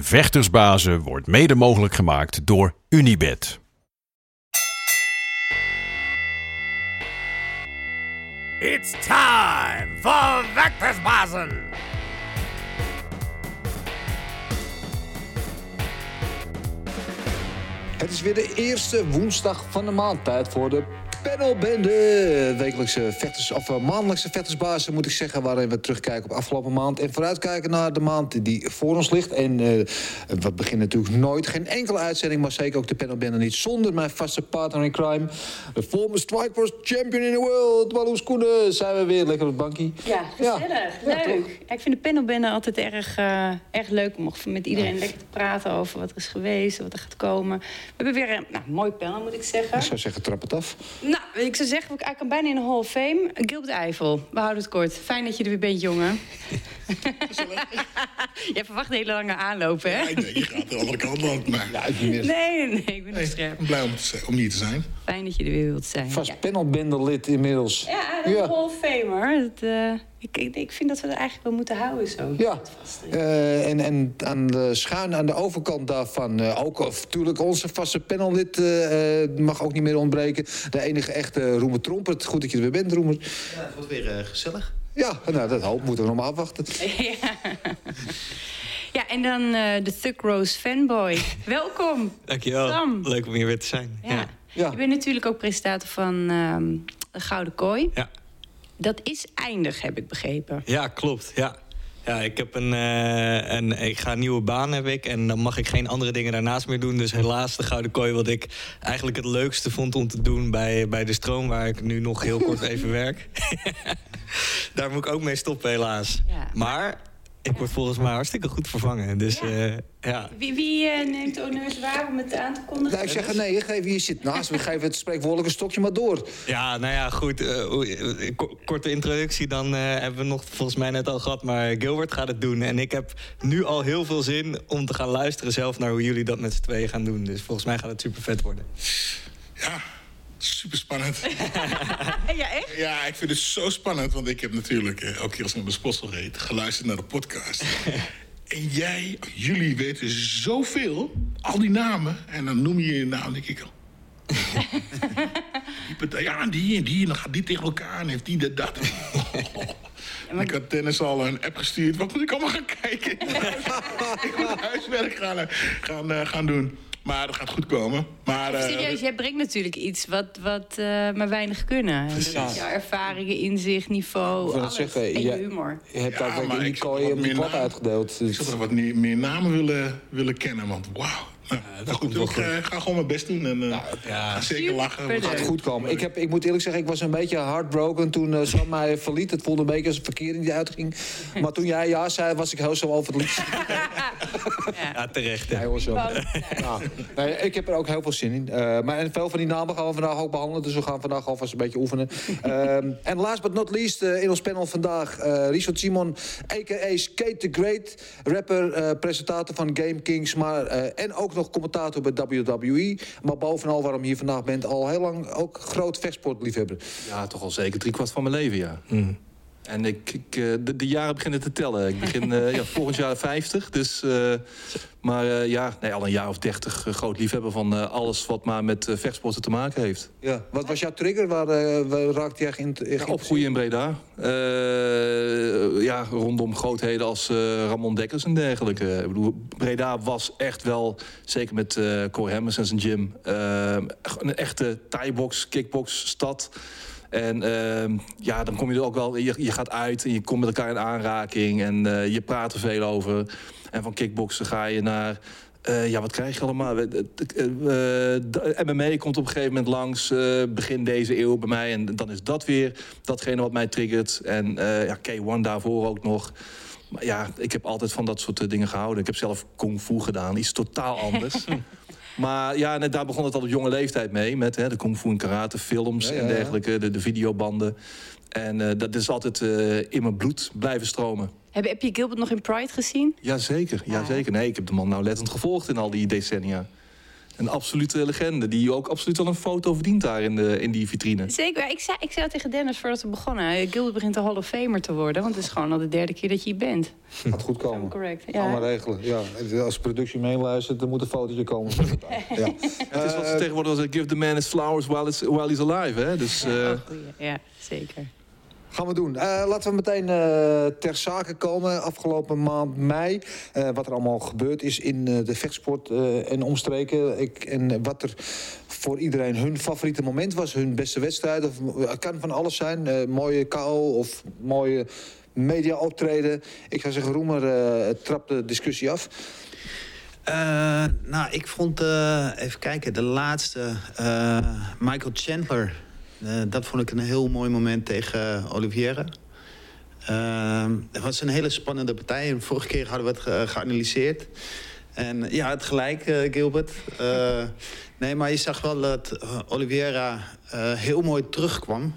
Vechtersbazen wordt mede mogelijk gemaakt door Unibed. It's time for Vectorsbazen! Het is weer de eerste woensdag van de maand. Tijd voor de panelbende. Wekelijkse vechters, of eh, maandelijkse vechtersbazen moet ik zeggen. Waarin we terugkijken op afgelopen maand. En vooruitkijken naar de maand die voor ons ligt. En eh, we beginnen natuurlijk nooit. Geen enkele uitzending, maar zeker ook de panelbende niet. Zonder mijn vaste partner in crime. De former Strikeforce champion in the world. Marloes Koenen. Zijn we weer lekker op het bankje. Ja, gezellig. Ja, leuk. Ja, ik vind de panelbende altijd erg, eh, erg leuk om met iedereen lekker te praten over wat er is geweest, wat er gaat komen. We hebben weer een nou, mooi panel, moet ik zeggen. Ik zou zeggen, trap het af. Nou, ik zou zeggen, ik kan bijna in de Hall of Fame. Gilbert Eiffel, we houden het kort. Fijn dat je er weer bent, jongen. Jij verwacht een hele lange aanloop, hè? Ja, nee, je gaat de andere kant op. Maar Ja, ik ben Nee, nee, nee, ik ben niet ik scherp. ben blij om, te om hier te zijn. Fijn dat je er weer wilt zijn. vast Ja. inmiddels. Ja, de Hall of Fame, hoor. Dat, eh, ik, ik, ik vind dat we er eigenlijk wel moeten houden, zo. Ja, Dat eh, en, en aan de schuin aan de overkant daarvan eh, ook of, natuurlijk onze vaste panellid mag ook niet meer ontbreken. De enige echte Roemer Trompert. Goed dat je er weer bent, Roemer. Ja, het wordt weer gezellig. Ja, nou, dat hoop moeten we nog maar afwachten. Ja. ja, en dan eh, de Thug Rose fanboy. Welkom. Dankjewel. Sam. Leuk om hier weer te zijn. Ja. Ja. Ja. Je bent natuurlijk ook presentator van ehm, de Gouden Kooi. Ja. Dat is eindig, heb ik begrepen. Ja, klopt. Ja. Ja, ik heb een, een. Ik ga een nieuwe baan heb ik. En dan mag ik geen andere dingen daarnaast meer doen. Dus helaas de Gouden Kooi, wat ik eigenlijk het leukste vond om te doen bij, bij de stroom, waar ik nu nog heel kort even werk. Daar moet ik ook mee stoppen, helaas. Ja. Maar ik word volgens mij hartstikke goed vervangen. Dus Ja. ja. ja. Wie, wie eh, neemt de honneurs waar om het aan te kondigen? Nou, ik zeg nee, geef, je zit naast me, geef het spreekwoordelijke stokje maar door. Ja, nou ja, goed. eh, eh, korte introductie, dan eh, hebben we nog volgens mij net al gehad. Maar Gilbert gaat het doen. En ik heb nu al heel veel zin om te gaan luisteren zelf naar hoe jullie dat met z'n tweeën gaan doen. Dus volgens mij gaat het super vet worden. Ja, super spannend. Ja, echt? Ja, ik vind het zo spannend, want ik heb natuurlijk eh, elke keer als ik mijn sponsor reed, geluisterd naar de podcast. en jij, jullie weten zoveel, al die namen, en dan noem je je naam, denk ik al. die partij, ja, die en die, en dan gaat die tegen elkaar en heeft die dat, dat. Ik had tennis al een app gestuurd. Wat moet ik allemaal gaan kijken? ik moet huiswerk gaan, eh, gaan, eh, gaan doen. Maar dat gaat goed komen. Maar, eh, Serieus, jij brengt natuurlijk iets wat, wat eh, maar weinig kunnen. Is jouw ervaringen, inzicht, niveau, alles. zeggen, en je humor. Je hebt Ja, daar maar in die kooi namen- uitgedeeld. Ik zou toch wat meer, meer namen willen, willen kennen, want wauw. Nou, dat goed, komt wel ik eh, ga gewoon mijn best doen en eh, ga zeker lachen. superleuk. gaat goed komen. Ik, heb, ik moet eerlijk zeggen, ik was een beetje heartbroken toen uh, Sam mij verliet. Het voelde een beetje als een verkering die uitging. Maar toen jij ja zei, was ik heel zo over het liefst. Ja, terecht. hè. Nee, hoor, zo. Nou, nee, ik heb er ook heel veel zin in. Eh, maar en veel van die namen gaan we vandaag ook behandelen. Dus we gaan vandaag alvast een beetje oefenen. Ehm, en last but not least eh, in ons panel vandaag... eh Richard Simon, a.k.a. Skate the Great. Rapper, eh, presentator van Game Kings. Maar, eh, en ook nog commentator bij WWE. Maar bovenal waarom je hier vandaag bent... al heel lang ook groot vechtsportliefhebber. Ja, toch al zeker driekwart van mijn leven, ja. En ik, ik, eh, de, de jaren beginnen te tellen. Ik begin eh, ja, volgend jaar 50. Dus, eh, maar ja, nee, al een jaar of 30 groot liefhebber van alles wat maar met vechtsporten te maken heeft. Ja. Wat was jouw trigger? Waar, waar raakte jij Ja, geïnteresseerd? opgroeien in Breda. Ja, rondom grootheden als Ramon Dekkers en dergelijke. Ik bedoel, Breda was echt wel, zeker met eh Cor Hemmers en zijn gym... een echte thai-box, kickbox stad. En eh, ja, dan kom je er ook wel... Je, gaat uit en je komt met elkaar in aanraking... en eh, je praat er veel over. En van kickboksen ga je naar... eh, ja, wat krijg je allemaal? Eh, MMA komt op een gegeven moment langs, begin deze eeuw bij mij. En dan is dat weer datgene wat mij triggert. En ja, K1 daarvoor ook nog. Maar ja, ik heb altijd van dat soort dingen gehouden. Ik heb zelf kung fu gedaan, iets totaal anders. maar ja, en daar begon het al op jonge leeftijd mee. Met hè, de kung fu en karate, films Ja, ja, en ja. dergelijke, de, de videobanden. En eh, dat is altijd eh, in mijn bloed blijven stromen. Heb, heb je Gilbert nog in Pride gezien? Jazeker, jazeker. Nee, ik heb de man nou lettend gevolgd in al die decennia. Een absolute legende. Die ook absoluut wel een foto verdient daar in, de, in die vitrine. Zeker. Ik zei, ik zei tegen Dennis voordat we begonnen. Gilbert begint een Hall of Famer te worden. Want het is gewoon al de derde keer dat je hier bent. Gaat goed komen. Correct. Allemaal Ja. regelen. Ja. Als productie meeluistert, dan moet een fotootje komen. ja. Het is wat ze Eh, tegenwoordig zeggen, give the man his flowers while, it's, while he's alive. Hè? Dus, eh. Ja, zeker. Gaan we doen. Eh, laten we meteen eh, ter zake komen. Afgelopen maand mei. eh, wat er allemaal gebeurd is in de vechtsport en omstreken. Ik, en wat er voor iedereen hun favoriete moment was. Hun beste wedstrijd. Of, het kan van alles zijn. Mooie KO of mooie media optreden. Ik zou zeggen, Roemer trap de discussie af. Nou, ik vond, even kijken, de laatste, Michael Chandler. Eh, dat vond ik een heel mooi moment tegen Oliveira. Eh, het was een hele spannende partij. En vorige keer hadden we het ge- geanalyseerd. En ja, het gelijk, eh, Gilbert. Eh, nee, maar je zag wel dat eh, Oliveira eh, heel mooi terugkwam.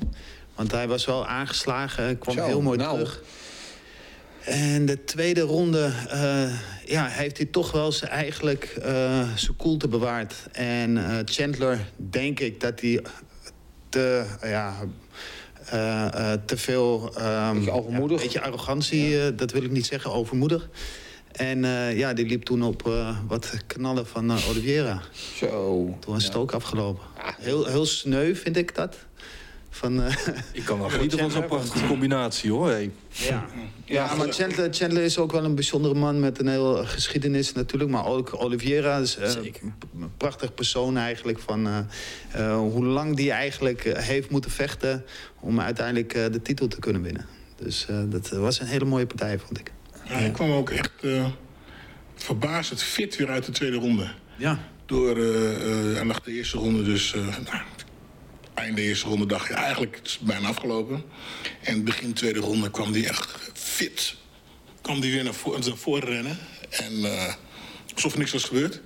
Want hij was wel aangeslagen, kwam Zo, heel mooi nou. terug. En de tweede ronde eh, ja, heeft hij toch wel zijn, eigenlijk eh, zijn koelte bewaard. En eh, Chandler, denk ik dat hij te, ja, eh, eh, te veel... ehm, Beetje overmoedig. ja, Een beetje arrogantie, eh, dat wil ik niet zeggen, overmoedig. En ja, die liep toen op wat knallen van Oliveira. Zo. Toen was het ook afgelopen. Heel, heel sneu vind ik dat. Van, eh, ik kan wel genieten van zo'n prachtige combinatie hoor. Hey. ja, ja maar Chandler, Chandler is ook wel een bijzondere man met een heel geschiedenis natuurlijk. Maar ook Oliveira is eh, een prachtig persoon eigenlijk. Van eh, eh, hoe lang die eigenlijk heeft moeten vechten om uiteindelijk eh, de titel te kunnen winnen. Dus eh, dat was een hele mooie partij, vond ik. Ja, hij kwam ook echt eh verbazend fit weer uit de tweede ronde. Ja. Door, eh eh, en nach de eerste ronde dus... eh nou, einde eerste ronde dacht je eigenlijk het is bijna afgelopen. En begin tweede ronde kwam hij echt fit. Kwam hij weer naar, voor, naar voren rennen. En eh, alsof niks was gebeurd.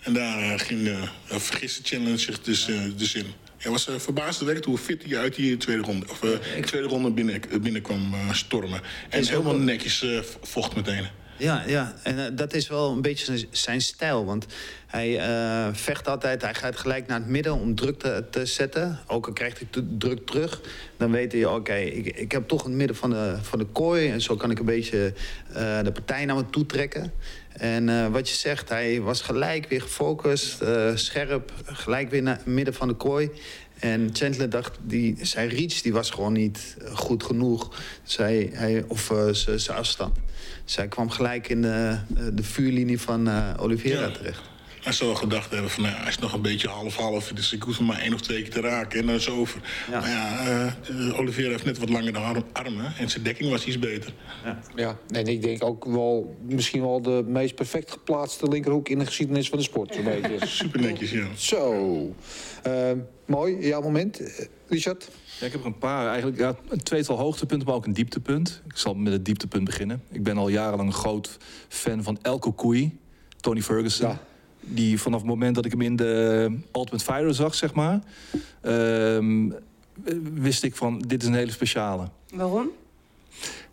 En daar eh, ging uh, vergiste Chandler zich dus, eh, dus in. Hij was uh, verbazingwekkend hoe fit hij uit die tweede ronde, of, uh, tweede ronde binnen, binnenkwam uh, stormen. En helemaal netjes uh, vocht meteen. Ja, ja. en eh, dat is wel een beetje zijn, stijl. Want hij eh, vecht altijd, hij gaat gelijk naar het midden om druk te, te zetten. Ook al krijgt hij druk terug, dan weet hij, oké, ik, ik heb toch het midden van de, van de kooi. En zo kan ik een beetje eh, de partij naar me toe trekken. En wat je zegt, hij was gelijk weer gefocust, scherp, gelijk weer naar het midden van de kooi. En Chandler dacht, die, zijn reach die was gewoon niet goed genoeg. Zij, hij, of zijn afstand. Zij kwam gelijk in de, de vuurlinie van eh, Oliveira Ja. terecht. Hij zou wel gedacht hebben van, nou, hij is nog een beetje half-half. Dus ik hoef hem maar één of twee keer te raken en dan is het over. Ja. Maar ja, eh Oliveira heeft net wat langere arm- armen. En zijn dekking was iets beter. Ja, en ik denk ook wel misschien wel de meest perfect geplaatste linkerhoek in de geschiedenis van de sport. Zo'n beetje. Super netjes, ja. Zo. Ehm, mooi, jouw moment. Eh, Richard? Ja, ik heb er een paar. Eigenlijk ja, een tweetal hoogtepunten, maar ook een dieptepunt. Ik zal met het dieptepunt beginnen. Ik ben al jarenlang een groot fan van Elko Koei, Tony Ferguson. Ja. Die vanaf het moment dat ik hem in de Ultimate Fighter zag, zeg maar... ehm, wist ik van, dit is een hele speciale. Waarom?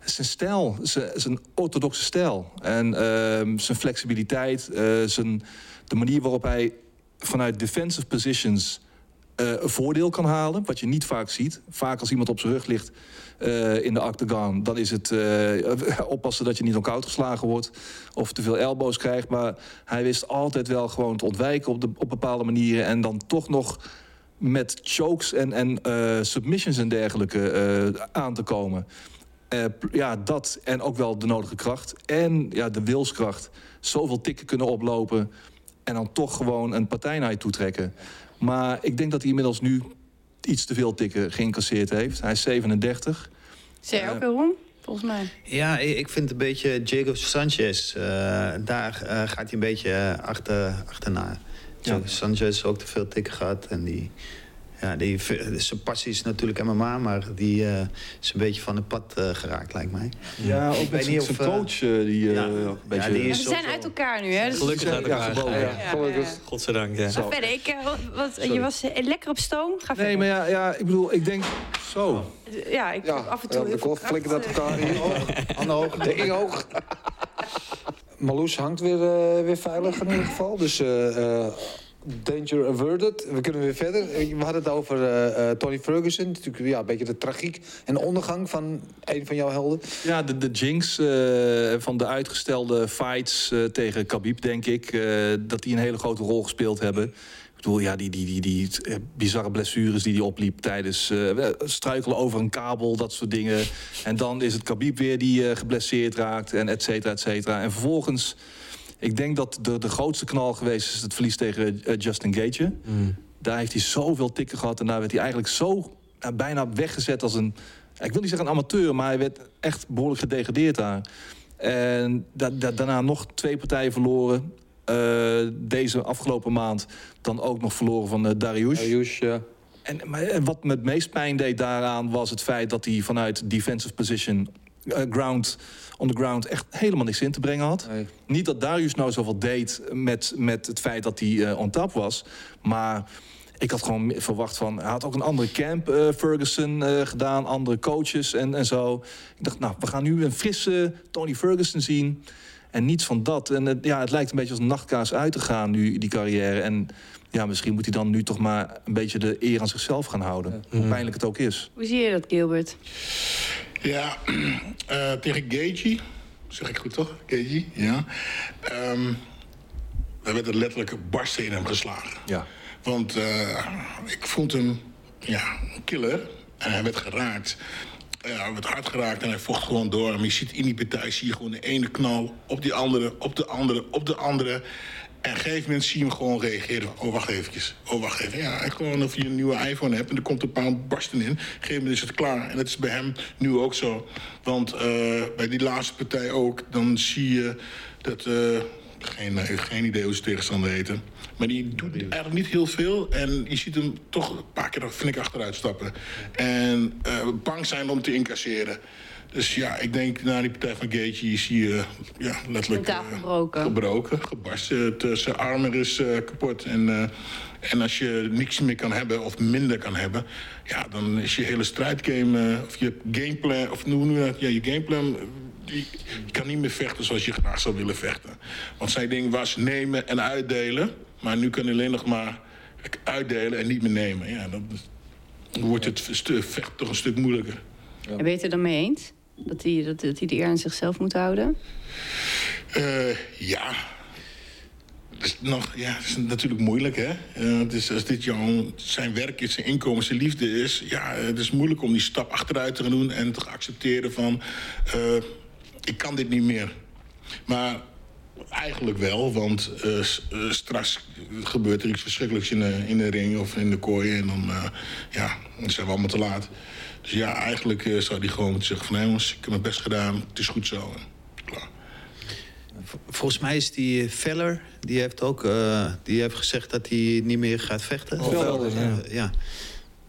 Zijn stijl, zijn, zijn orthodoxe stijl. En ehm, zijn flexibiliteit, eh, zijn, de manier waarop hij vanuit defensive positions een voordeel kan halen. Wat je niet vaak ziet. Vaak als iemand op zijn rug ligt eh, in de octagon... dan is het eh, oppassen dat je niet knock-out geslagen wordt... of te veel elbows krijgt. Maar hij wist altijd wel gewoon te ontwijken op, de, op bepaalde manieren... en dan toch nog met chokes en, en eh, submissions en dergelijke eh, aan te komen. Eh, ja, dat en ook wel de nodige kracht. En ja, de wilskracht. Zoveel tikken kunnen oplopen. En dan toch gewoon een partij naar je. Maar ik denk dat hij inmiddels nu iets te veel tikken geïncasseerd heeft. Hij is 37. Zeg je ook waarom? Volgens mij. Ja, ik vind een beetje Diego Sanchez. eh, daar eh, gaat hij een beetje eh, achter, achterna. Diego Sanchez ook te veel tikken gehad. En die, ja, die, zijn passie is natuurlijk MMA, maar die eh, is een beetje van het pad eh, geraakt, lijkt mij. Ja, ook niet zijn of, eh, coach. die, eh, ja. een beetje, Ja, die is ze zijn uit elkaar nu, hè? Dus Gelukkig uit elkaar. Ja, ja. ja, Gelukkig. ja. Godzijdank, ja. Zo. Maar verder, ik, wat, je was lekker op stoom. Ga Nee, maar ja, ja, ik bedoel, ik denk... Zo. Ja, ik af en toe... ja, de kop flikkert dat kracht, elkaar hier. Aan de hoogte. De inge hoog. Marloes hangt weer, eh, weer veilig in ieder geval. Dus eh, eh, Danger averted. We kunnen weer verder. We hadden het over eh, eh, Tony Ferguson. Natuurlijk ja, een beetje de tragiek en ondergang van een van jouw helden. Ja, de, de jinx eh, van de uitgestelde fights eh, tegen Khabib, denk ik. eh, dat die een hele grote rol gespeeld hebben. Ik bedoel, ja, die, die, die, die eh, bizarre blessures die hij opliep tijdens eh, struikelen over een kabel, dat soort dingen. En dan is het Khabib weer die eh, geblesseerd raakt en et cetera, et cetera. En vervolgens, ik denk dat de, de grootste knal geweest is het verlies tegen eh, Justin Gaethje. Daar heeft hij zoveel tikken gehad en daar werd hij eigenlijk zo bijna weggezet als een... Ik wil niet zeggen een amateur, maar hij werd echt behoorlijk gedegradeerd daar. En da- da- daarna nog twee partijen verloren. Eh, deze afgelopen maand dan ook nog verloren van uh, Dariush. Dariush, ja. En, maar, en wat me het meest pijn deed daaraan was het feit dat hij vanuit defensive position, eh, ground, on the ground, echt helemaal niks in te brengen had. Nee. Niet dat Darius nou zoveel deed met, met het feit dat hij eh, on top was, maar ik had gewoon verwacht van... Hij had ook een andere camp, eh, Ferguson, eh, gedaan, andere coaches en, en zo. Ik dacht, nou, we gaan nu een frisse Tony Ferguson zien... En niets van dat. En het, ja, het lijkt een beetje als een nachtkaas uit te gaan nu, die carrière. En ja, misschien moet hij dan nu toch maar een beetje de eer aan zichzelf gaan houden. Hoe pijnlijk het ook is. Hoe zie je dat, Gilbert? Ja, eh, tegen Gagey. Zeg ik goed toch? Gagey, ja. Ehm daar werd er letterlijk barsten in hem geslagen. Ja. Want eh, ik vond hem ja, een killer. En hij werd geraakt. Hij werd hard geraakt en hij vocht gewoon door. En je ziet in die partij zie je gewoon de ene knal op die andere, op de andere, op de andere. En op een gegeven moment zie je hem gewoon reageren. Oh, wacht eventjes. Oh, wacht even. Ja, gewoon of je een nieuwe iPhone hebt en er komt een paar barsten in. Op een gegeven moment is het klaar. En dat is bij hem nu ook zo. Want eh, bij die laatste partij ook, dan zie je dat... eh, geen, eh, geen idee hoe ze tegenstander heten. Maar die doet eigenlijk niet heel veel. En je ziet hem toch een paar keer flink achteruit stappen. En bang zijn om te incasseren. Dus ja, ik denk na die partij van Gaethje zie je ja, letterlijk... Eh, gebroken. gebroken, gebarsten. Eh, zijn arm is eh, kapot. En, eh, en als je niks meer kan hebben of minder kan hebben... ja, dan is je hele strijdgame... eh, of je gameplan... of hoe noem je dat? Ja, je gameplan... die, je kan niet meer vechten zoals je graag zou willen vechten. Want zijn ding was nemen en uitdelen. Maar nu kan hij alleen nog maar uitdelen en niet meer nemen. Ja, dan wordt het vecht toch een stuk moeilijker. En ben je het er dan mee eens? Dat hij, dat, dat de eer aan zichzelf moet houden? Eh, ja. Dat is, nog, ja, is natuurlijk moeilijk, hè? Dus als dit jouw, zijn werk is, zijn inkomen, zijn liefde is... ja, het is moeilijk om die stap achteruit te gaan doen... en te accepteren van... eh, ik kan dit niet meer. Maar eigenlijk wel, want eh, eh, straks gebeurt er iets verschrikkelijks in de, in de ring... of in de kooi en dan, eh, ja, dan zijn we allemaal te laat. Dus ja, eigenlijk eh, zou die gewoon moeten zeggen van... "Nee, jongens, ik heb mijn best gedaan, het is goed zo. En klaar. Volgens mij is die Veller, die heeft ook eh, die heeft gezegd dat hij niet meer gaat vechten. Veller, ja. Ja.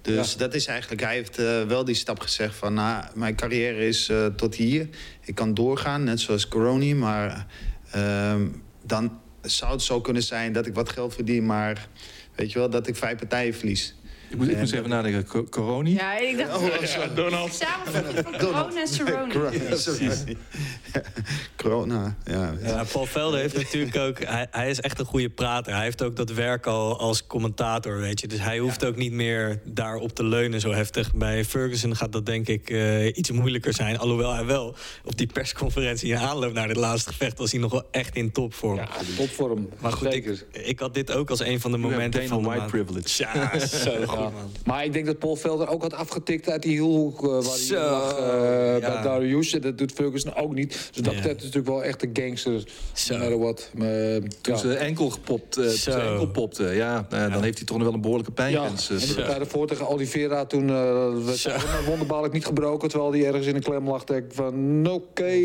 Dus Ja. dat is eigenlijk, hij heeft eh, wel die stap gezegd van... Nou, mijn carrière is eh, tot hier. Ik kan doorgaan, net zoals Coroni. Maar ehm, dan zou het zo kunnen zijn dat ik wat geld verdien... maar weet je wel, dat ik vijf partijen verlies. Ik moet, ik En moet even nadenken. Co- Coroni? Ja, ik dacht... Oh, Ja, Donald. Samenvatting van corona en Cerrone. Corona. Corona, ja. Ja, Paul Velde heeft natuurlijk ook... Hij, hij is echt een goede prater. Hij heeft ook dat werk al als commentator, weet je. Dus hij hoeft ook niet meer daarop te leunen zo heftig. Bij Ferguson gaat dat denk ik eh, iets moeilijker zijn. Alhoewel hij wel op die persconferentie in aanloop naar dit laatste gevecht... was hij nog wel echt in topvorm. Ja, topvorm. Maar goed, ik, ik had dit ook als een van de momenten van White privilege. Ja, zo goed, Ja. man. Maar ik denk dat Paul Velder ook had afgetikt uit die hielhoek... eh, waar hij Zo, lag eh, ja. bij Darius. En dat doet Ferguson ook niet. Dus dat Ja. is natuurlijk wel echt een gangster. Zo. No what. Maar, Toen ja. zijn enkel gepopt, eh, zijn enkel popte. Ja, dan heeft hij toch nog wel een behoorlijke Ja, pijngrens. en eh, de partij ervoor tegen Oliveira, toen uh, wonderbaarlijk niet gebroken... terwijl hij ergens in een klem lag. denk ik van, oké,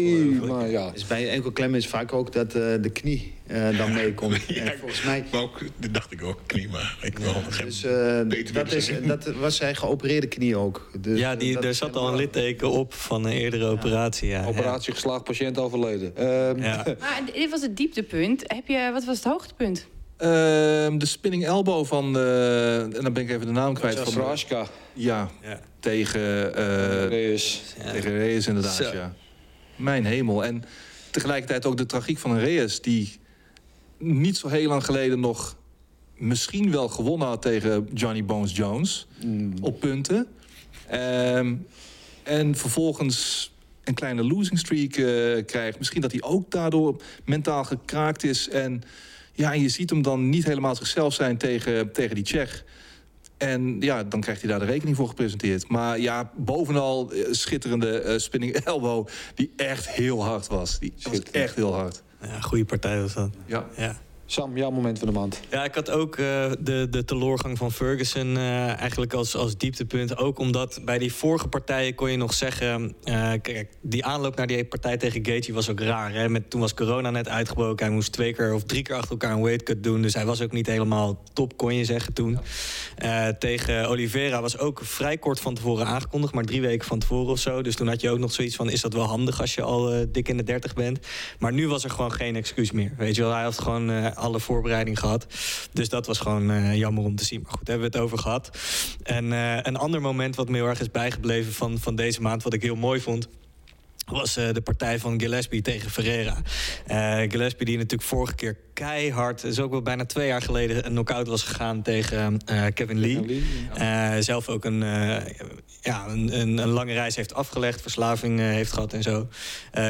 maar ja. Dus bij enkel klem is vaak ook dat eh, de knie eh, dan meekomt. Ja, En volgens mij... Maar ook, dat dacht ik ook, knie, maar ik wil geen Dus eh, beter dat, is, dat was zijn geopereerde knie ook. Dus, Ja, die, dat er zat al een litteken op van een eerdere operatie. Ja, Operatie geslaagd, patiënt overleden. Ehm, Ja. Ja. Maar dit was het dieptepunt. Heb je, wat was het hoogtepunt? Ehm, de spinning elbow van... eh, en dan ben ik even de naam kwijt. Van, Sraska. ja, Ja. tegen, eh Reyes. Ja. tegen Reyes inderdaad, Zo. ja. Mijn hemel. En tegelijkertijd ook de tragiek van een Reyes... die niet zo heel lang geleden nog misschien wel gewonnen had tegen Johnny Bones Jones op punten. Ehm, en vervolgens een kleine losing streak eh, krijgt. Misschien dat hij ook daardoor mentaal gekraakt is. En, ja, en je ziet hem dan niet helemaal zichzelf zijn tegen, tegen die Tsjech. En ja, dan krijgt hij daar de rekening voor gepresenteerd. Maar ja, bovenal eh, schitterende eh, spinning elbow... die echt heel hard was. Die was echt heel hard. Ja, goede partij was dat. Ja. Ja. Sam, jouw moment van de maand. Ja, ik had ook eh, de, de teloorgang van Ferguson eh, eigenlijk als, als dieptepunt. Ook omdat bij die vorige partijen kon je nog zeggen... eh, kijk, die aanloop naar die partij tegen Gaethje was ook raar. Hè? Met, toen was corona net uitgebroken. Hij moest twee keer of drie keer achter elkaar een weightcut doen. Dus hij was ook niet helemaal top, kon je zeggen toen. Tegen Oliveira was ook vrij kort van tevoren aangekondigd. Maar drie weken van tevoren of zo. Dus toen had je ook nog zoiets van... is dat wel handig als je al dik in de dertig bent? Maar nu was er gewoon geen excuus meer. Weet je wel, hij had gewoon alle voorbereiding gehad. Dus dat was gewoon eh, jammer om te zien. Maar goed, hebben we het over gehad. En eh, een ander moment wat me heel erg is bijgebleven van, van deze maand... wat ik heel mooi vond was eh, de partij van Gillespie tegen Ferreira. Eh, Gillespie die natuurlijk vorige keer keihard... is ook wel bijna twee jaar geleden een knockout was gegaan tegen eh, Kevin Lee. Zelf ook een, ja, een, een, een lange reis heeft afgelegd, verslaving heeft gehad en zo.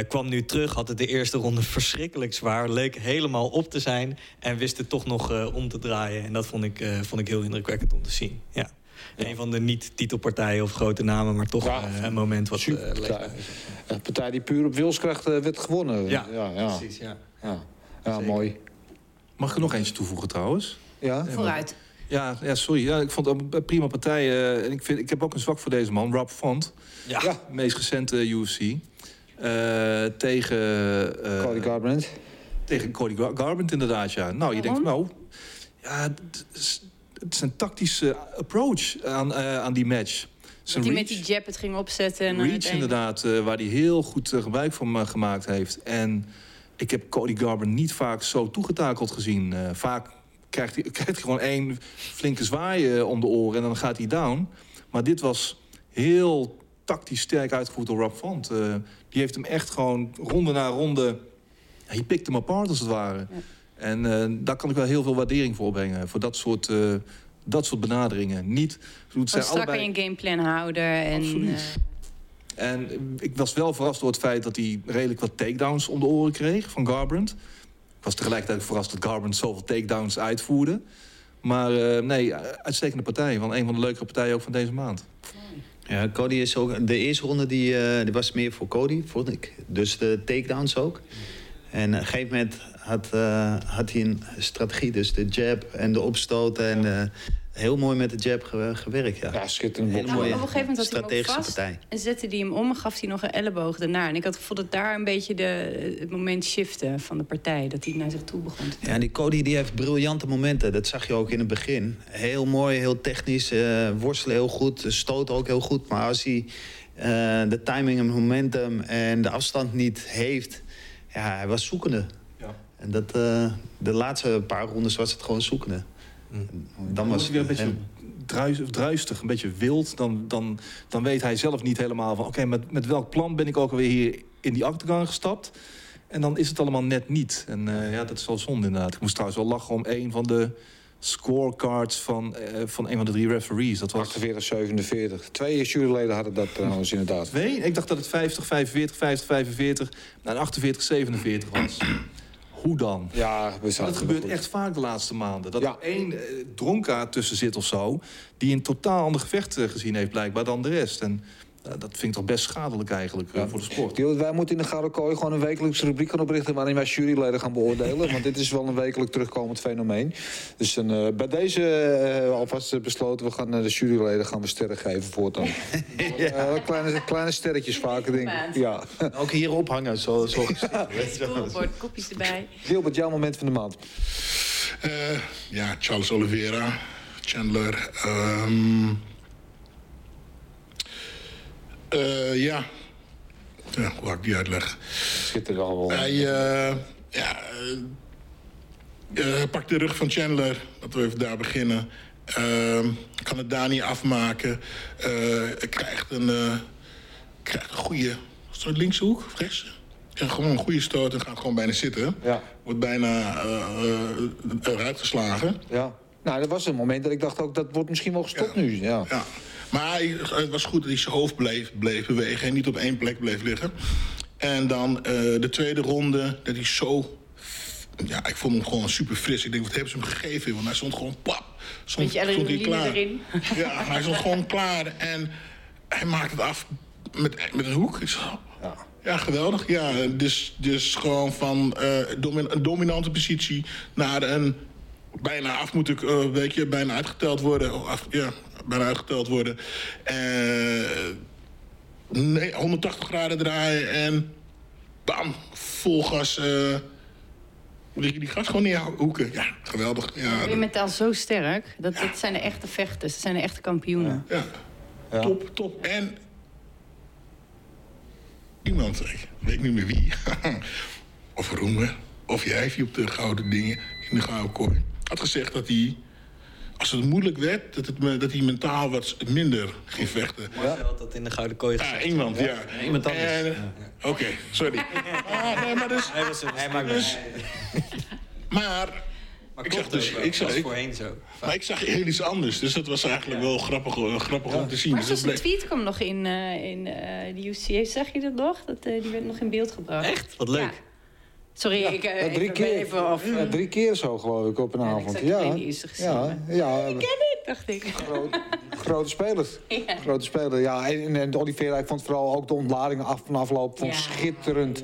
Kwam nu terug, had het de eerste ronde verschrikkelijk zwaar... leek helemaal op te zijn en wist het toch nog om te draaien. En dat vond ik, vond ik heel indrukwekkend om te zien, ja. Een van de niet-titelpartijen of grote namen, maar toch Ja, eh, een moment wat... eh. Een partij die puur op wilskracht eh, werd gewonnen. Ja, ja, ja. precies, ja. ja. Mooi. Mag ik er nog eentje toevoegen trouwens? Ja? Vooruit. Ja, ja sorry. Ja, ik vond het een prima partij. eh, en ik, vind, ik heb ook een zwak voor deze man, Rob Font. Ja. Ja. Meest recente UFC. Eh, tegen, eh, Cody Garbrandt. tegen Cody Gar- Garbrandt inderdaad, ja. Nou, je denkt, nou... Ja, het is, een tactische approach aan, eh, aan die match. Dat hij met die jab het ging opzetten. En Reach inderdaad, eh, waar hij heel goed eh, gebruik van gemaakt heeft. En ik heb Cody Garber niet vaak zo toegetakeld gezien. Vaak krijgt hij, krijgt hij gewoon één flinke zwaai om de oren en dan gaat hij down. Maar dit was heel tactisch sterk uitgevoerd door Rob Font. Die heeft hem echt gewoon ronde na ronde... Hij pikt hem apart als het ware. En eh, daar kan ik wel heel veel waardering voor brengen. Voor dat soort, eh, dat soort benaderingen. Niet, het zijn strak allebei... je gameplan houden. En, Absoluut. eh, En ik was wel verrast door het feit dat hij redelijk wat takedowns om de oren kreeg van Garbrandt. Ik was tegelijkertijd verrast dat Garbrandt zoveel takedowns uitvoerde. Maar eh, nee, uitstekende partij. Van een van de leukere partijen ook van deze maand. Ja, Cody is ook... De eerste ronde die, eh, die was meer voor Cody, vond ik. Dus de takedowns ook. En op een gegeven moment had, eh, had hij een strategie. Dus de jab en de opstoten. En eh, heel mooi met de jab ge- gewerkt, ja. Ja, schitterend. Hele Nou, mooie op een gegeven moment had hij hem ook strategische vast. partij. En zette hij hem om en gaf hij nog een elleboog ernaar. En ik had het gevoel dat daar een beetje de, het moment shiften van de partij. Dat hij naar zich toe begon te Ja, die Cody die heeft briljante momenten. Dat zag je ook in het begin. Heel mooi, heel technisch. eh, worstelen heel goed. Stoten ook heel goed. Maar als hij eh, de timing en momentum en de afstand niet heeft... Ja, hij was zoekende. En dat, eh, de laatste paar rondes was het gewoon zoekende. Dan Dan was hij weer een beetje druis, druistig, een beetje wild. Dan, dan, dan weet hij zelf niet helemaal van... oké, met, met welk plan ben ik ook alweer hier in die octagon gestapt? En dan is het allemaal net niet. En eh, ja, dat is wel zonde inderdaad. Ik moest trouwens wel lachen om een van de scorecards van, eh, van een van de drie referees. Dat was 48, 47. Twee juryleden hadden dat trouwens inderdaad. twee. Ik dacht dat het 50, 45, 50, 45 en 48, 47 was. Hoe dan? Ja, we dat gebeurt echt vaak de laatste maanden. Dat Ja. er één eh, dronkaard tussen zit of zo... die een totaal ander gevecht eh, gezien heeft blijkbaar dan de rest. En dat vind ik toch best schadelijk eigenlijk eh, voor de sport. Yo, wij moeten in de Gouden Kooi gewoon een wekelijkse rubriek gaan oprichten... waarin wij juryleden gaan beoordelen. want dit is wel een wekelijk terugkomend fenomeen. Dus een, eh, bij deze eh, alvast besloten... we gaan eh, de juryleden gaan we sterren geven voortaan. Eh, kleine, kleine sterretjes vaker, denk ik. Ja. Ook hier ophangen, zo, zo. Scoreboard, kopjes erbij. Gilbert, jouw moment van de maand. Eh, ja, Charles Oliveira, Chandler. ehm, eh, ja. ja, hoe ik die uitleggen? Schitterend allemaal. Hij, eh, ja, eh, hij pakt de rug van Chandler. Laten we even daar beginnen. Ehm, kan het daar niet afmaken. Krijgt een, krijgt een goede... Soort linkse hoek rechts? Krijgt gewoon een goede stoot en gaat gewoon bijna zitten. Ja. Wordt bijna eruit geslagen. Ja. Nou, dat was een moment dat ik dacht ook, dat wordt misschien wel gestopt Ja. nu. Ja. Ja. Maar hij- het was goed dat hij zijn hoofd bleef, bleef bewegen en niet op één plek bleef liggen. En dan eh, de tweede ronde, dat hij zo... Ja, ik vond hem gewoon super fris. Ik denk, wat hebben ze hem gegeven? Want hij stond gewoon pap. Stond, Beetje stond hij klaar. erin. Ja, hij stond gewoon klaar. En hij maakt het af met, met een hoek. Zo, ja. geweldig. Ja, dus, dus gewoon van eh, domin- een dominante positie naar een bijna af moet ik, eh, weet je, bijna uitgeteld worden. Of af, ja, bijna uitgeteld worden. Eh, nee, 180 graden draaien en bam, vol gas. eh die, die gas gewoon neerhoeken. Ja, geweldig. Ja, je mentaal zo sterk? Dat, dat zijn de echte vechters. Dat zijn de echte kampioenen. ja. Top, top. En iemand, ik weet niet meer wie, of Roemer, of jij, die op de gouden dingen, in de gouden kooi, had gezegd dat hij, als het moeilijk werd, dat, het, dat hij mentaal wat minder ging vechten. Marcel had dat in de Gouden Kooi Ja, gezegd. iemand, ja. iemand anders. En, Oké, sorry. Ah, nee, maar dus... Hij, was, hij maakt dus maar, Maar ik zag dus, ook ik zag, voorheen zo. maar ik zag heel iets anders. Dus dat was eigenlijk wel grappig, eh, grappig om te zien. Maar Dus een bleef- tweet kwam nog in, eh, in eh, de UCA, zag je dat nog? Dat, eh, die werd nog in beeld gebracht. Echt? Wat leuk. Ja. Sorry, ik eh, Ja, drie, even, keer, even af. ja, drie keer zo, geloof ik, op een avond. Ja, ja, ja, Ik ken het, dacht ik. groot- grote speler. Ja. Grote speler, ja. En, en Oliveira, ik vond vooral ook de ontladingen af van afloop vond schitterend.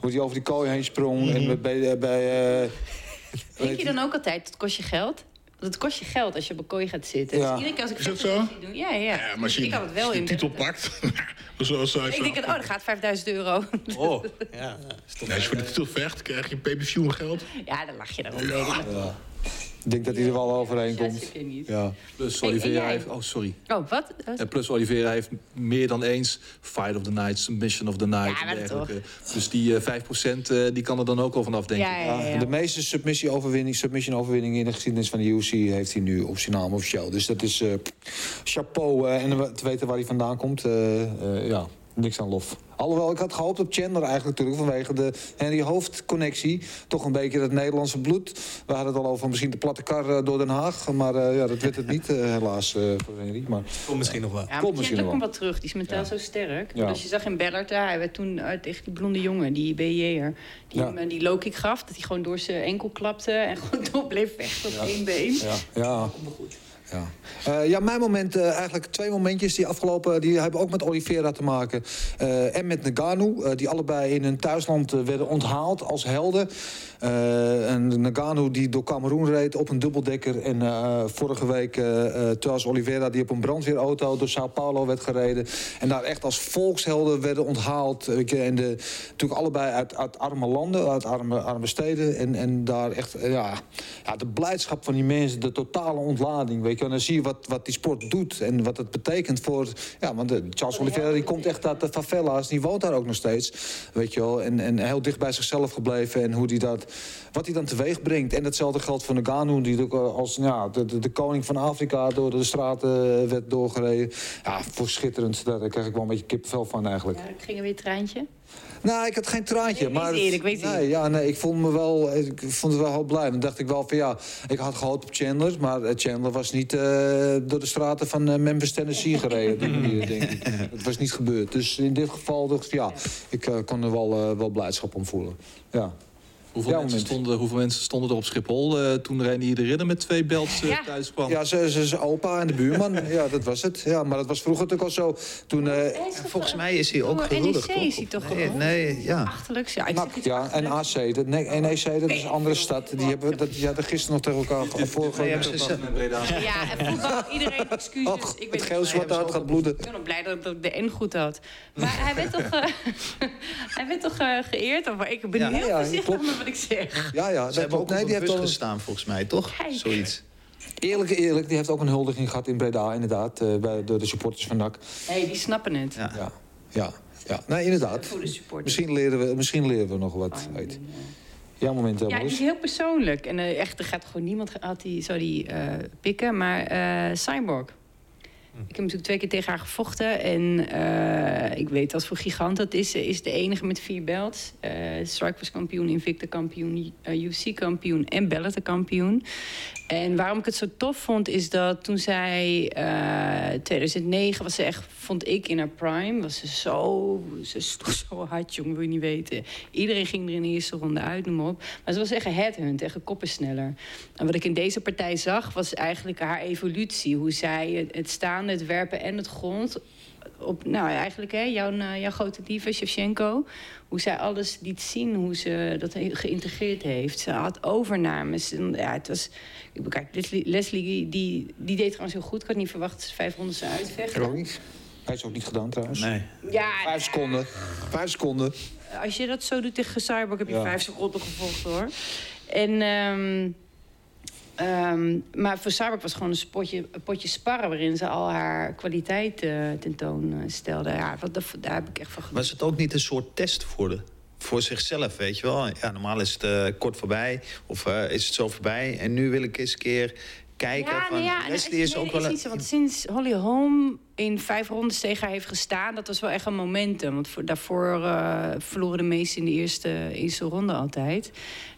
Hoe hij over die kooi heen sprong. En bij, bij, eh, Denk je dan ook altijd, het kost je geld? Want het kost je geld als je op een kooi gaat zitten. Ja. Dus iedere keer als ik Is dat zo? doen, ja, ja. Ja, maar als je, ik had het wel als je in. de titel pakt, zoals zij Ik denk, dat, oh, dat gaat 5000 euro. Oh, ja. Stop. Nee, als je voor de titel vecht, krijg je pay-per-view geld. Ja, dan lach je daarom. weet ik. denk dat hij er wel overheen Ja, komt. Ja. Plus Oliveira heeft... Oh, sorry. Oh, wat? En plus Oliveira heeft meer dan eens Fight of the Night, Submission of the Night Ja, en maar dergelijke. Dus die eh 5% eh, die kan er dan ook al vanaf, denk Ja, ik. ja, ja. De meeste submissie-overwinning submission in de geschiedenis van de UFC heeft hij nu op zijn naam officieel. Dus dat is eh, chapeau. eh, en te weten waar hij vandaan komt, eh, eh, ja, niks aan lof. Alhoewel, ik had gehoopt op Chandler eigenlijk natuurlijk vanwege de Henry Hoofd-connectie. Toch een beetje het Nederlandse bloed. We hadden het al over misschien de platte kar eh, door Den Haag. Maar eh, ja, dat werd het niet, eh, helaas, eh, voor Henry. Maar Komt misschien nog wel. Ja, Komt misschien Chandler wel. komt wel terug. Die is mentaal zo sterk. Ja. Dus je zag in Bellator, hij werd toen tegen die blonde jongen, die BJ'er... die Ja. hem die low kick gaf, dat hij gewoon door zijn enkel klapte... en gewoon door bleef vechten op één been. Ja, ja. Ja. Eh, ja, mijn moment, eh, eigenlijk twee momentjes die afgelopen... die hebben ook met Oliveira te maken. Eh, en met Nagano, die allebei in hun thuisland werden onthaald als helden. Eh, en Nagano die door Cameroen reed op een dubbeldekker. En eh, vorige week Charles Oliveira die op een brandweerauto door Sao Paulo werd gereden. En daar echt als volkshelden werden onthaald. En de, natuurlijk allebei uit, uit arme landen, uit arme, arme steden. En, en daar echt, eh, ja, ja, de blijdschap van die mensen, de totale ontlading. Weet je, en dan zie je wat, wat die sport doet en wat het betekent voor... Ja, want eh, Charles Oliveira die komt echt uit de favela's, die woont daar ook nog steeds. Weet je wel, en, en heel dicht bij zichzelf gebleven en hoe die dat, wat hij dan teweeg brengt. En datzelfde geldt voor Nagano, die ook als ja, de, de, de koning van Afrika door de straten eh, werd doorgereden. Ja, voor schitterend, daar krijg ik wel een beetje kippenvel van eigenlijk. Ja, ik ging er weer een traantje. Nou, ik had geen traantje. Nee, maar wees eerlijk, wees nee, ja, nee, ik vond me wel, ik vond het wel heel blij. Dan dacht ik wel van ja, ik had gehoopt op Chandler, maar eh, Chandler was niet eh, door de straten van Memphis, Tennessee gereden. manier, denk ik. Het was niet gebeurd. Dus in dit geval dacht ik, ja, ik kon er wel, wel blijdschap om voelen. Ja. Hoeveel, Ja, mensen stonden, hoeveel mensen stonden er op Schiphol eh, toen Renier de Ridder met twee belts eh, Ja. thuis kwam? Ja, zijn opa en de buurman. Ja, dat was het. Ja, maar dat was vroeger natuurlijk al zo. Toen, eh, Volgens mij is hij ook gehuldigd, NEC toch? is hij toch nee, nee, ja. Achterlijks, ja. Ja, en. AC, dat, nee, NEC, dat is een andere stad. Die hebben dat, die hadden gisteren nog tegen elkaar ze- Ja, en voetbal, iedereen excuses. Och, ik weet het niet geel zwart uit gaat bloeden. Ik ben ook blij dat ik de N goed had. Maar hij werd toch, eh, hij werd toch eh, geëerd? Of, ik ben Ja. heel Ja, voorzichtig wat ik zeg. Ja, ja. Ze hebben ook. Nee, op die heeft al, gestaan, volgens mij, toch? Kijk. Zoiets. eerlijk, eerlijk, die heeft ook een huldiging gehad in Breda, inderdaad. eh, bij, door de supporters van NAC. Nee, die snappen het. Ja. Ja, ja, ja. Nee, inderdaad. Voor de supporters. Misschien leren we, misschien leren we nog wat uit. Ja, moment, Ja, die Elmoes. is heel persoonlijk. En eh, echt, er gaat gewoon niemand had die, zou die eh, pikken. Maar eh Cyborg. Ik heb natuurlijk twee keer tegen haar gevochten. En eh, ik weet wat voor gigant dat is. Ze is de enige met vier belts. Eh Strike was kampioen, Invicta kampioen, eh, UFC kampioen en Bellator kampioen. En waarom ik het zo tof vond, is dat toen zij... eh 2009 was ze echt, vond ik, in haar prime. Was ze zo... Ze zo hard, jongen, wil je niet weten. Iedereen ging er in de eerste ronde uit, noem maar op. Maar ze was echt een headhunt, echt een koppensneller. En wat ik in deze partij zag, was eigenlijk haar evolutie. Hoe zij het, het staan, het werpen en het grond op, nou eigenlijk, hè, jouw, eh, jouw grote lieve Shevchenko. Hoe zij alles liet zien, hoe ze dat geïntegreerd heeft. Ze had overnames. En, Ja, het was, ik bekijk, Leslie, Leslie die, die deed trouwens heel goed. Ik had niet verwacht dat ze vijf ronden zou uitvechten. Niet. Hij is ook niet gedaan trouwens. Nee. Ja, Vijf seconden. Vijf seconden. als je dat zo doet tegen Cyborg, heb je Ja. vijf seconden gevolgd hoor. En, ehm, ehm, maar voor Cyborg was gewoon een, potje sparren... waarin ze al haar kwaliteit eh, tentoon eh, stelde. Ja, wat, daar heb ik echt van genoten. Was het ook niet een soort test voor, de, voor zichzelf, weet je wel? Ja, normaal is het eh, kort voorbij of is het zo voorbij. En nu wil ik eens een keer kijken Ja, van... nee, ja, en Leslie is ook wel... zo, want sinds Holly Holm in vijf rondes tegen haar heeft gestaan... dat was wel echt een momentum. Want voor, daarvoor eh, verloren de meesten in de eerste, eerste ronde altijd.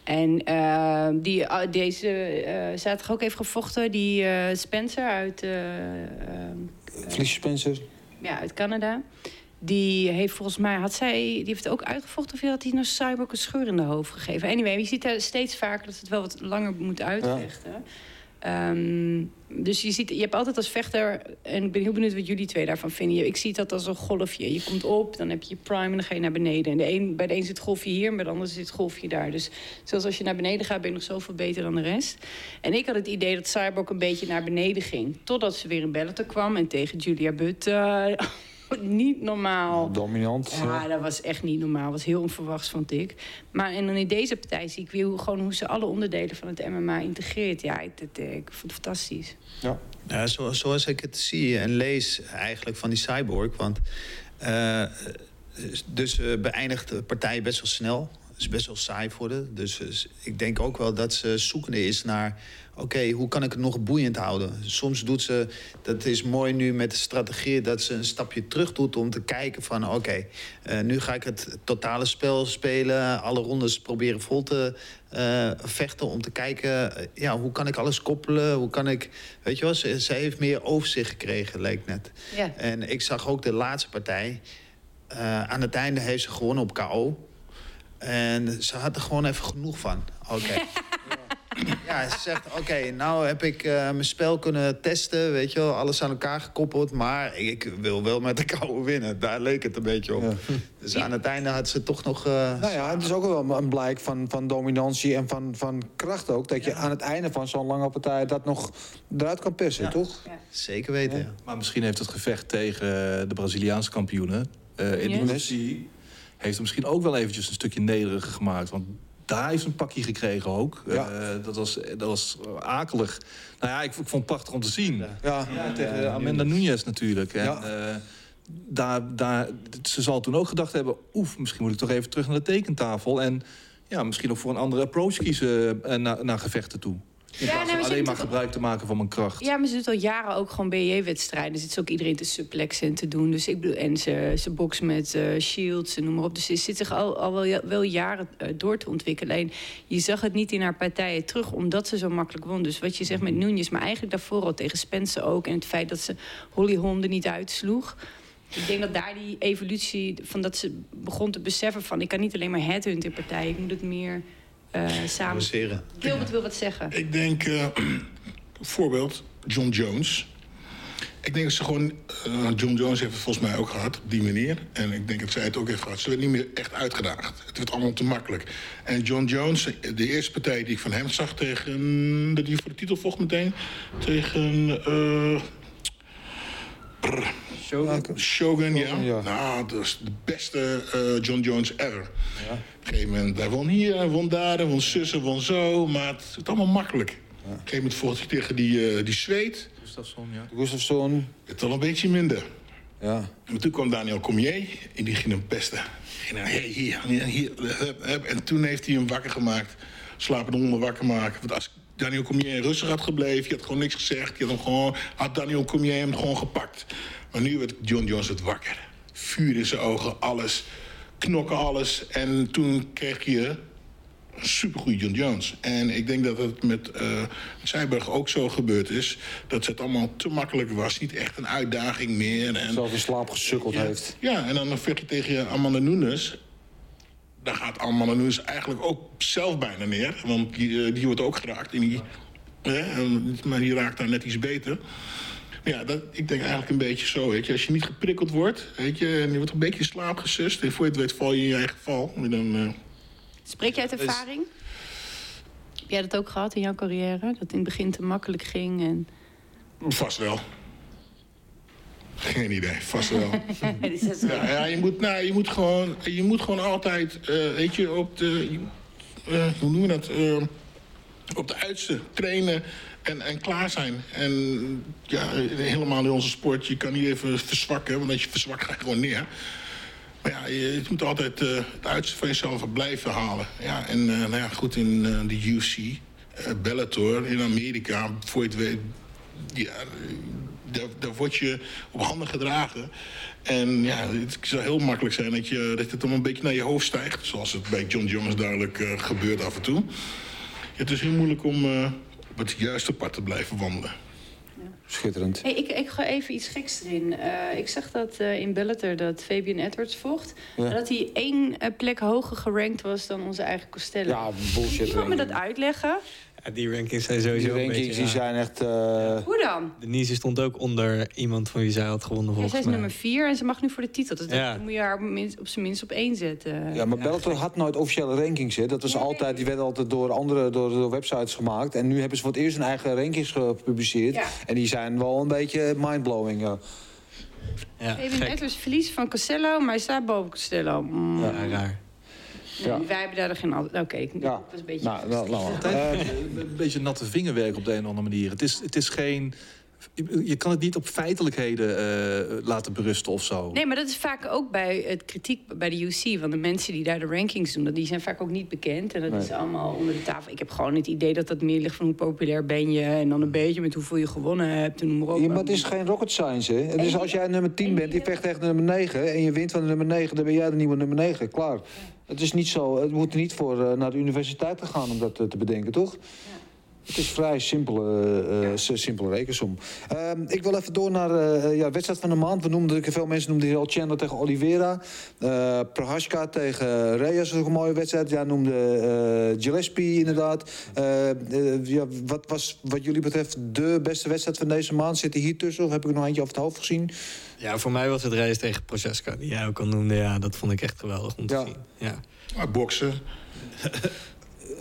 En eh, die, ah, deze eh zaterdag ook heeft gevochten. Die eh, Spencer uit, Felicia Spencer. ja, uit Canada. Die heeft volgens mij, had zij, die heeft ook uitgevochten... of had hij naar Cyborg een scheur in de hoofd gegeven. Anyway, je ziet daar steeds vaker dat het wel wat langer moet uitvechten. Ehm, dus je, ziet, je hebt altijd als vechter... en ik ben heel benieuwd wat jullie twee daarvan vinden. Ik zie dat als een golfje. Je komt op, dan heb je prime en dan ga je naar beneden. En de een, bij de een zit het golfje hier bij de ander zit het golfje daar. Dus zelfs als je naar beneden gaat, ben je nog zoveel beter dan de rest. En ik had het idee dat Cyborg een beetje naar beneden ging. Totdat ze weer in Bellator kwam en tegen Julia Butt... eh, niet normaal. Dominant. Ja, dat was echt niet normaal. Dat was heel onverwachts, vond ik. Maar en dan in deze partij zie ik weer hoe, gewoon hoe ze alle onderdelen van het MMA integreert. Ja, ik, dat, eh, ik vond het fantastisch. Ja. Ja, zo, zoals ik het zie en lees eigenlijk van die cyborg. Want eh, dus eh, beëindigt de partij best wel snel. Is best wel saai voor haar. Dus eh, ik denk ook wel dat ze zoekende is naar... oké, hoe kan ik het nog boeiend houden? Soms doet ze, dat is mooi nu met de strategie... dat ze een stapje terug doet om te kijken van... oké, eh, nu ga ik het totale spel spelen. Alle rondes proberen vol te eh, vechten om te kijken... eh, ja, hoe kan ik alles koppelen? Hoe kan ik... Weet je wel, ze, ze heeft meer overzicht gekregen, leek net. Ja. En ik zag ook de laatste partij. Aan het einde heeft ze gewonnen op KO. En ze had er gewoon even genoeg van. Oké. Ja, ze zegt, oké, nou heb ik eh, mijn spel kunnen testen, weet je wel, alles aan elkaar gekoppeld, maar ik wil wel met de KO winnen. Daar leek het een beetje op. Dus aan het einde had ze toch nog... eh, Nou ja, het is ook wel een blijk van, van dominantie en van, van kracht ook. Dat je aan het einde van zo'n lange partij dat nog eruit kan persen, Ja. toch? Zeker weten, ja. Maar misschien heeft het gevecht tegen de Braziliaanse kampioenen eh in Yes. Heeft hem misschien ook wel eventjes een stukje nederiger gemaakt. Want daar heeft een pakje gekregen ook. Ja. Eh, dat, was, dat was akelig. Nou ja, ik, ik vond het prachtig om te zien. Ja. Ja, tegen Amanda Nunes natuurlijk. En, Ja. eh, daar, daar, ze zal toen ook gedacht hebben... oef, misschien moet ik toch even terug naar de tekentafel... en ja, misschien ook voor een andere approach kiezen eh, naar, naar gevechten toe. In Ja, alleen maar gebruik te maken van mijn kracht. Ja, maar ze doet al jaren ook gewoon BJ-wedstrijden. Zit ze ook iedereen te suplexen en te doen. Dus ik bedoel, en ze, ze bokst met eh, shields en noem maar op. Dus ze zit zich al, al wel, wel jaren eh, door te ontwikkelen. Alleen je zag het niet in haar partijen terug, omdat ze zo makkelijk won. Dus wat je zegt met Nunes, maar eigenlijk daarvoor al tegen Spencer ook. En het feit dat ze Holly Holm er niet uitsloeg. Ik denk dat daar die evolutie van dat ze begon te beseffen van... ik kan niet alleen maar headhunt in partijen, ik moet het meer samen... Doseren. Gilbert wil wat zeggen. Ik denk, eh voorbeeld, John Jones. Ik denk dat ze gewoon... eh, John Jones heeft het volgens mij ook gehad, op die manier. En ik denk dat zij het ook heeft gehad. Ze werd niet meer echt uitgedaagd. Het werd allemaal te makkelijk. En John Jones, de eerste partij die ik van hem zag tegen... dat hij voor de titel vocht meteen. Tegen... eh, brr, Shogun, ja. ja. Nou, dat is de beste eh, John Jones ever. Op een gegeven moment, hij won hier, hij won daar, hij won zussen, won zo. Maar het is allemaal makkelijk. Op een gegeven moment vocht hij tegen die, eh die zweet. Gustafsson, ja. Gustafsson. Het al een beetje minder. Ja. En toen kwam Daniel Cormier en die ging hem pesten. Ging hij, hey, hier, hier, hier, hup, hup. En toen heeft hij hem wakker gemaakt. Slapende honden wakker maken. Want als Daniel Cormier rustig had gebleven, je had gewoon niks gezegd. Je had, hem gewoon, had Daniel Cormier hem gewoon gepakt. Maar nu werd John Jones het wakker. Vuur in zijn ogen, alles. Knokken alles. En toen kreeg je een supergoeie John Jones. En ik denk dat het met Seiberg ook zo gebeurd is. Dat het allemaal te makkelijk was. Niet echt een uitdaging meer. En, Zelf in slaap gesukkeld ja, heeft. Ja, en dan vecht je tegen Amanda Nunes. Daar gaat Amanda Nunes eigenlijk ook zelf bijna neer. Want die, eh, die wordt ook geraakt. Die, hè, maar die raakt daar net iets beter. Ja, dat, ik denk eigenlijk een beetje zo. Weet je. Als je niet geprikkeld wordt, weet je, en je wordt een beetje in slaap gesust. En voor je het weet val je in je eigen val. En dan, eh, Spreek jij uit ervaring? Heb jij dat ook gehad in jouw carrière? Dat het in het begin te makkelijk ging? En... vast wel. Geen idee, vast wel. Ja, ja je, moet, nou, je, moet gewoon, je moet gewoon altijd, eh, weet je, op de, eh, hoe noemen we dat, Eh, op de uiterste trainen en, en klaar zijn. En ja, helemaal in onze sport, je kan niet even verzwakken, want als je verzwakt ga je gewoon neer. Maar ja, je, moet altijd eh, het uiterste van jezelf blijven halen. Ja, en eh, nou ja, goed, in eh, de UFC, Bellator, in Amerika, voor je het weet, ja, daar, daar word je op handen gedragen. En ja, het zou heel makkelijk zijn dat, je, dat het dan een beetje naar je hoofd stijgt. Zoals het bij John Jones duidelijk gebeurt af en toe. Het is heel moeilijk om op het juiste pad te blijven wandelen. Schitterend. Hey, ik, ik ga even iets geks erin. Eh, ik zag dat eh, in Bellator dat Fabian Edwards vocht. Ja. Dat hij één eh, plek hoger gerankt was dan onze eigen Costello. Ja, bullshit. Iemand me dat uitleggen? Ja, die rankings zijn Die sowieso een rankings beetje... die ja. zijn echt... eh, Hoe dan? Denise stond ook onder iemand van wie zij had gewonnen Ja, volgens zij is mij. nummer vier en ze mag nu voor de titel. Dus Ja. dan moet je haar op, minst- op zijn minst op één zetten. Ja, maar Bellator had nooit officiële rankings. Hè. Dat was Nee, altijd, die werden altijd door andere door, door websites gemaakt. En nu hebben ze voor het eerst hun eigen rankings gepubliceerd. Ja. En die zijn wel een beetje mindblowing. Ja. Ja, Fabian gek. Edwards verliest van Costello, maar hij staat boven Costello. Mm, Ja, raar. Ja. Wij hebben daar geen... al- Oké, ik Ja. was een beetje... Nou, nou, nou, eh, een beetje natte vingerwerk op de een of andere manier. Het is, het is geen... Je kan het niet op feitelijkheden eh, laten berusten of zo. Nee, maar dat is vaak ook bij het kritiek bij de UC. Want de mensen die daar de rankings doen, dat- die zijn vaak ook niet bekend. En dat is allemaal onder de tafel. Ik heb gewoon het idee dat dat meer ligt van hoe populair ben je. En dan een beetje met hoeveel je gewonnen hebt. En noem maar op. ja, maar het is geen rocket science, hè. Het is als jij nummer 10 bent, die vecht tegen nummer 9... en je wint van de nummer 9, dan ben jij de nieuwe nummer 9. Klaar. Het is niet zo... Het moet niet voor eh, naar de universiteit te gaan om dat eh, te bedenken, toch? Het is vrij simpele, eh, simpele rekensom. Ehm, ik wil even door naar eh, ja, wedstrijd van de maand. We noemden, veel mensen noemden heel Chandler tegen Oliveira. Eh Prohaska tegen Reyes was ook een mooie wedstrijd. Ja, noemde Gillespie inderdaad. Ja, wat was wat jullie betreft de beste wedstrijd van deze maand? Zit hij hier tussen of heb ik nog eentje over het hoofd gezien? Ja, voor mij was het race tegen Proceska, die jij ook al noemde. Ja, dat vond ik echt geweldig om te Ja. zien. Ja. Maar boksen,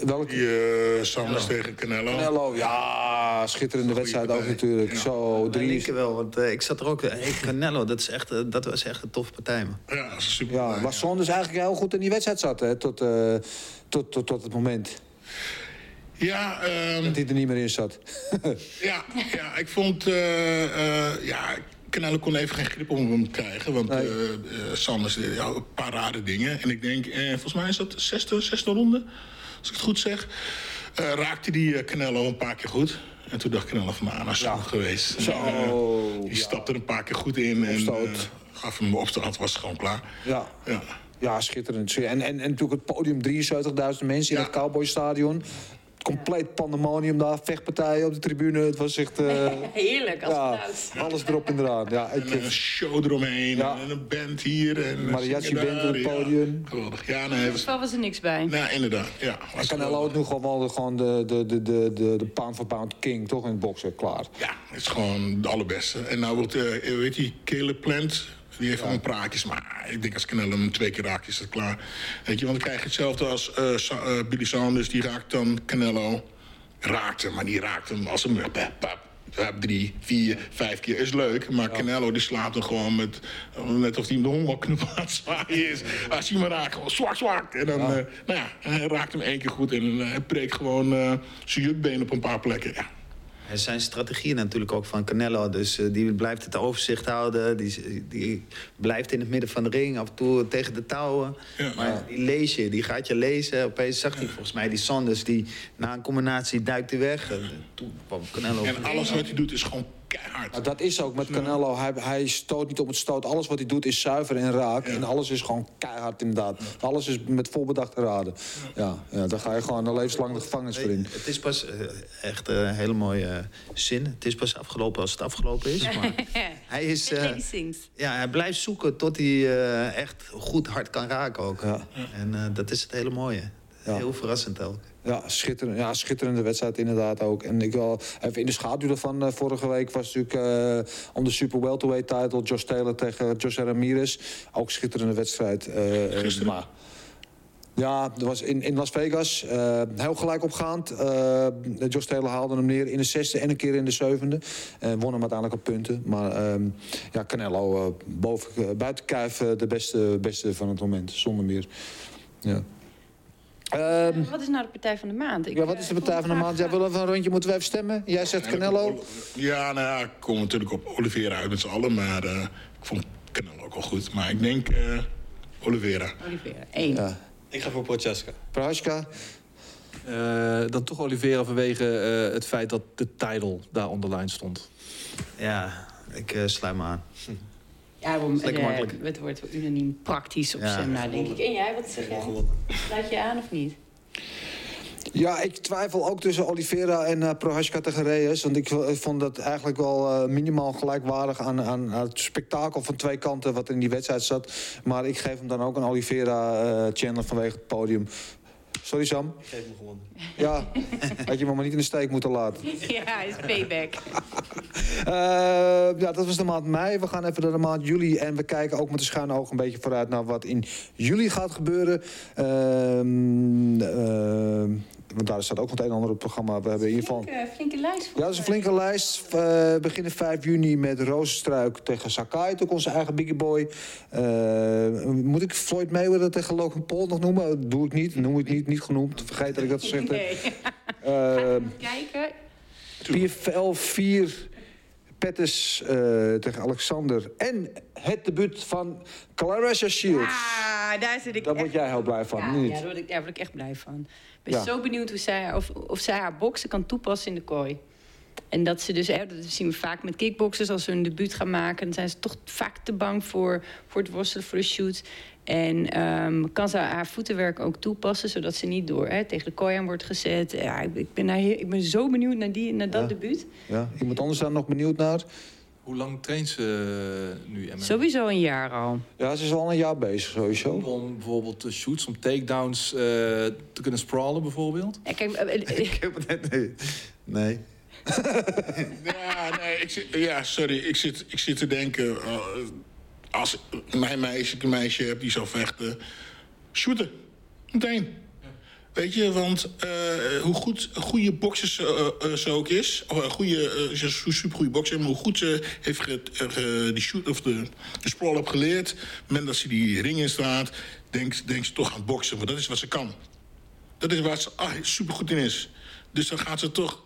Welke? die uh, Sanders tegen Canelo. Canelo, ja, schitterende Goeie wedstrijd ook natuurlijk. Ja. Zo, Ik drie... denk wel, want eh, ik zat er ook... Hey, Canelo, dat, is echt, eh, dat was echt een toffe partij, man. Ja, dat is super. Ja, waar Saunders eigenlijk heel goed in die wedstrijd zat, hè, tot, eh, tot, tot, tot het moment Ja, ehm, dat hij er niet meer in zat. ja, ja, ik vond... eh, eh, ja, Canelo kon even geen grip om hem krijgen. Want Nee. eh, eh, Sanders deed ja, een paar rare dingen. En ik denk, eh, volgens mij is dat de zesde, zesde ronde. Als ik het goed zeg. Eh, raakte die eh, Canelo een paar keer goed. En toen dacht Canelo van, nou, dat is Ja. geweest. Zo, En, eh, die ja. stapte er een paar keer goed in. En Opstoot. eh, gaf hem op de was het gewoon klaar. Ja. Ja. Ja, schitterend. En, en, en natuurlijk het podium, 73.000 mensen in het Cowboystadion. Compleet pandemonium daar, vechtpartijen op de tribune. Het was echt... eh, Heerlijk, als ja, geluid. alles erop en eraan. Ja, ik, En een show eromheen. Ja. En een band hier. En een Mariachi zingen band op het ja. podium. Geweldig. Ja, nee, was, Wel was er niks bij. nou, inderdaad. Ja, was Canelo geweldig. is nu gewoon wel gewoon de, de, de, de, de, de pound for pound king, toch? In het boksen, klaar. Ja, het is gewoon de allerbeste. En nou wordt, eh weet je, Caleb Plant, die heeft gewoon praatjes. Maar ik denk als Canelo hem twee keer raakt, is het klaar. Weet je, want dan krijg je hetzelfde als eh, Sa- eh, Billy Sanders. Die raakt dan Canelo. Raakt hem, maar die raakt hem als een... Pap, pap, pap, drie, vier, vijf keer is leuk. Maar Canelo die slaat hem gewoon met... Net of hij hem de hongerknoep aan het zwaaien is. Als hij hem raakt, gewoon zwak, zwak. En dan, eh, nou ja, hij raakt hem één keer goed. En eh, hij breekt gewoon eh, zijn jukbeen op een paar plekken. Ja. Er zijn strategieën natuurlijk ook van Canelo. Dus eh, die blijft het overzicht houden. Die, die blijft in het midden van de ring. Af en toe tegen de touwen. Ja. maar die lees je. Die gaat je lezen. Opeens zag hij volgens mij die Sanders. Die na een combinatie duikt hij weg. En toen kwam Canelo. En alles wat hij doet is gewoon keihard. Nou, dat is ook met Canelo. Hij, hij stoot niet op het stoot. Alles wat hij doet is zuiver en raak. En alles is gewoon keihard inderdaad. Alles is met voorbedachte raden. Ja, ja, daar ga je gewoon een levenslang de gevangenis voor in. Het is pas eh, echt een hele mooie eh, zin. Het is pas afgelopen als het afgelopen is. Maar hij is. eh, ja, hij blijft zoeken tot hij eh, echt goed hard kan raken ook. Ja. En eh, dat is het hele mooie. Ja. Heel verrassend ook. Ja, schitterend, ja, schitterende wedstrijd inderdaad ook. En ik wil even in de schaduw ervan. eh, vorige week was natuurlijk eh, om de Super Welterweight title... Josh Taylor tegen Jose Ramirez. Ook schitterende wedstrijd. eh, Gisteren? maar, ja, dat was in, in Las Vegas. heel gelijk opgaand. Eh Josh Taylor haalde hem neer in de zesde en een keer in de zevende. En won hem uiteindelijk op punten. Maar ehm, ja, Canelo boven, buiten kijf de beste, beste van het moment. Zonder meer. Ja. Ehm, Wat is nou de Partij van de Maand? Ik, ja, wat is de eh, Partij van de Maand? Jij wil even een rondje, moeten we even stemmen? Jij zegt Canelo. Ja, nou ja, ik kom natuurlijk op Oliveira uit met z'n allen. Maar eh, ik vond Canelo ook wel goed. Maar ik denk eh, Oliveira. Oliveira, één. Ja. Ik ga voor Prochaska. Prohaska. Eh, dan toch Oliveira vanwege eh, het feit dat de title daar onderlijn stond. Ja, ik sluit me aan. Ja, lekker eh, makkelijk. Het wordt unaniem praktisch op Ja. denk ik. En jij, wat zeg jij? Sluit je aan of niet? Ja, ik twijfel ook tussen Oliveira en eh Prohaska tegen. Want ik, ik vond dat eigenlijk wel eh, minimaal gelijkwaardig aan, aan, aan het spektakel van twee kanten wat in die wedstrijd zat. Maar ik geef hem dan ook een Oliveira eh Chandler vanwege het podium. Sorry Sam. Ik geef me gewonnen. Ja, had je me maar niet in de steek moeten laten. Ja, is payback. Eh, ja, dat was de maand mei. We gaan even naar de maand juli. En we kijken ook met de schuine oog een beetje vooruit naar wat in juli gaat gebeuren. Ehm, ehm, want daar staat ook nog het een en ander op het programma. We hebben in ieder geval... Flinke, flinke lijst. Ja, dat is een flinke lijst. We beginnen 5 juni met Rozenstruik tegen Sakai, ook onze eigen biggie boy. Eh, moet ik Floyd Mayweather tegen Logan Paul nog noemen? Dat doe ik niet, noem ik niet, niet genoemd. Vergeet dat ik dat gezegd heb. Nee. Eh, Kijken. PFL 4, Pettis eh, tegen Alexander. En het debuut van Clarissa Shields. Ah, daar zit ik Daar echt... word jij heel blij van, Ja, niet? ja, daar, word ik, daar word ik echt blij van. Ik ben Ja. zo benieuwd hoe zij, of, of zij haar boksen kan toepassen in de kooi. En dat ze dus, hè, dat zien we vaak met kickboxers, als ze hun debuut gaan maken, dan zijn ze toch vaak te bang voor, voor het worstelen, voor de shoot. En ehm, kan ze haar voetenwerk ook toepassen, zodat ze niet door hè, tegen de kooi aan wordt gezet. Ja, ik, ik ben, ik ben zo benieuwd naar, die, naar dat Ja. debuut. Ja, iemand anders daar nog benieuwd naar? Hoe lang traint ze eh, nu? MMA? Sowieso een jaar al. Ja, ze is al een jaar bezig sowieso. Om bijvoorbeeld de shoots, om takedowns eh, te kunnen sprawlen bijvoorbeeld? Ja, kijk, eh, Ik heb het nee. nee. Ja, nee, ik zit, ja, sorry. Ik zit, ik zit te denken... als mijn meisje een meisje heb die zou vechten... shooten. Meteen. Weet je, want eh, hoe goed een goede bokser ze, eh, eh, ze ook is... of een goede, een supergoeie bokser... maar hoe goed ze heeft ge, die shoot, of de, de sprawl heeft geleerd... moment dat ze die ring in staat... denkt, denkt ze toch aan boksen, want dat is wat ze kan. Dat is waar ze ah, supergoed in is. Dus dan gaat ze toch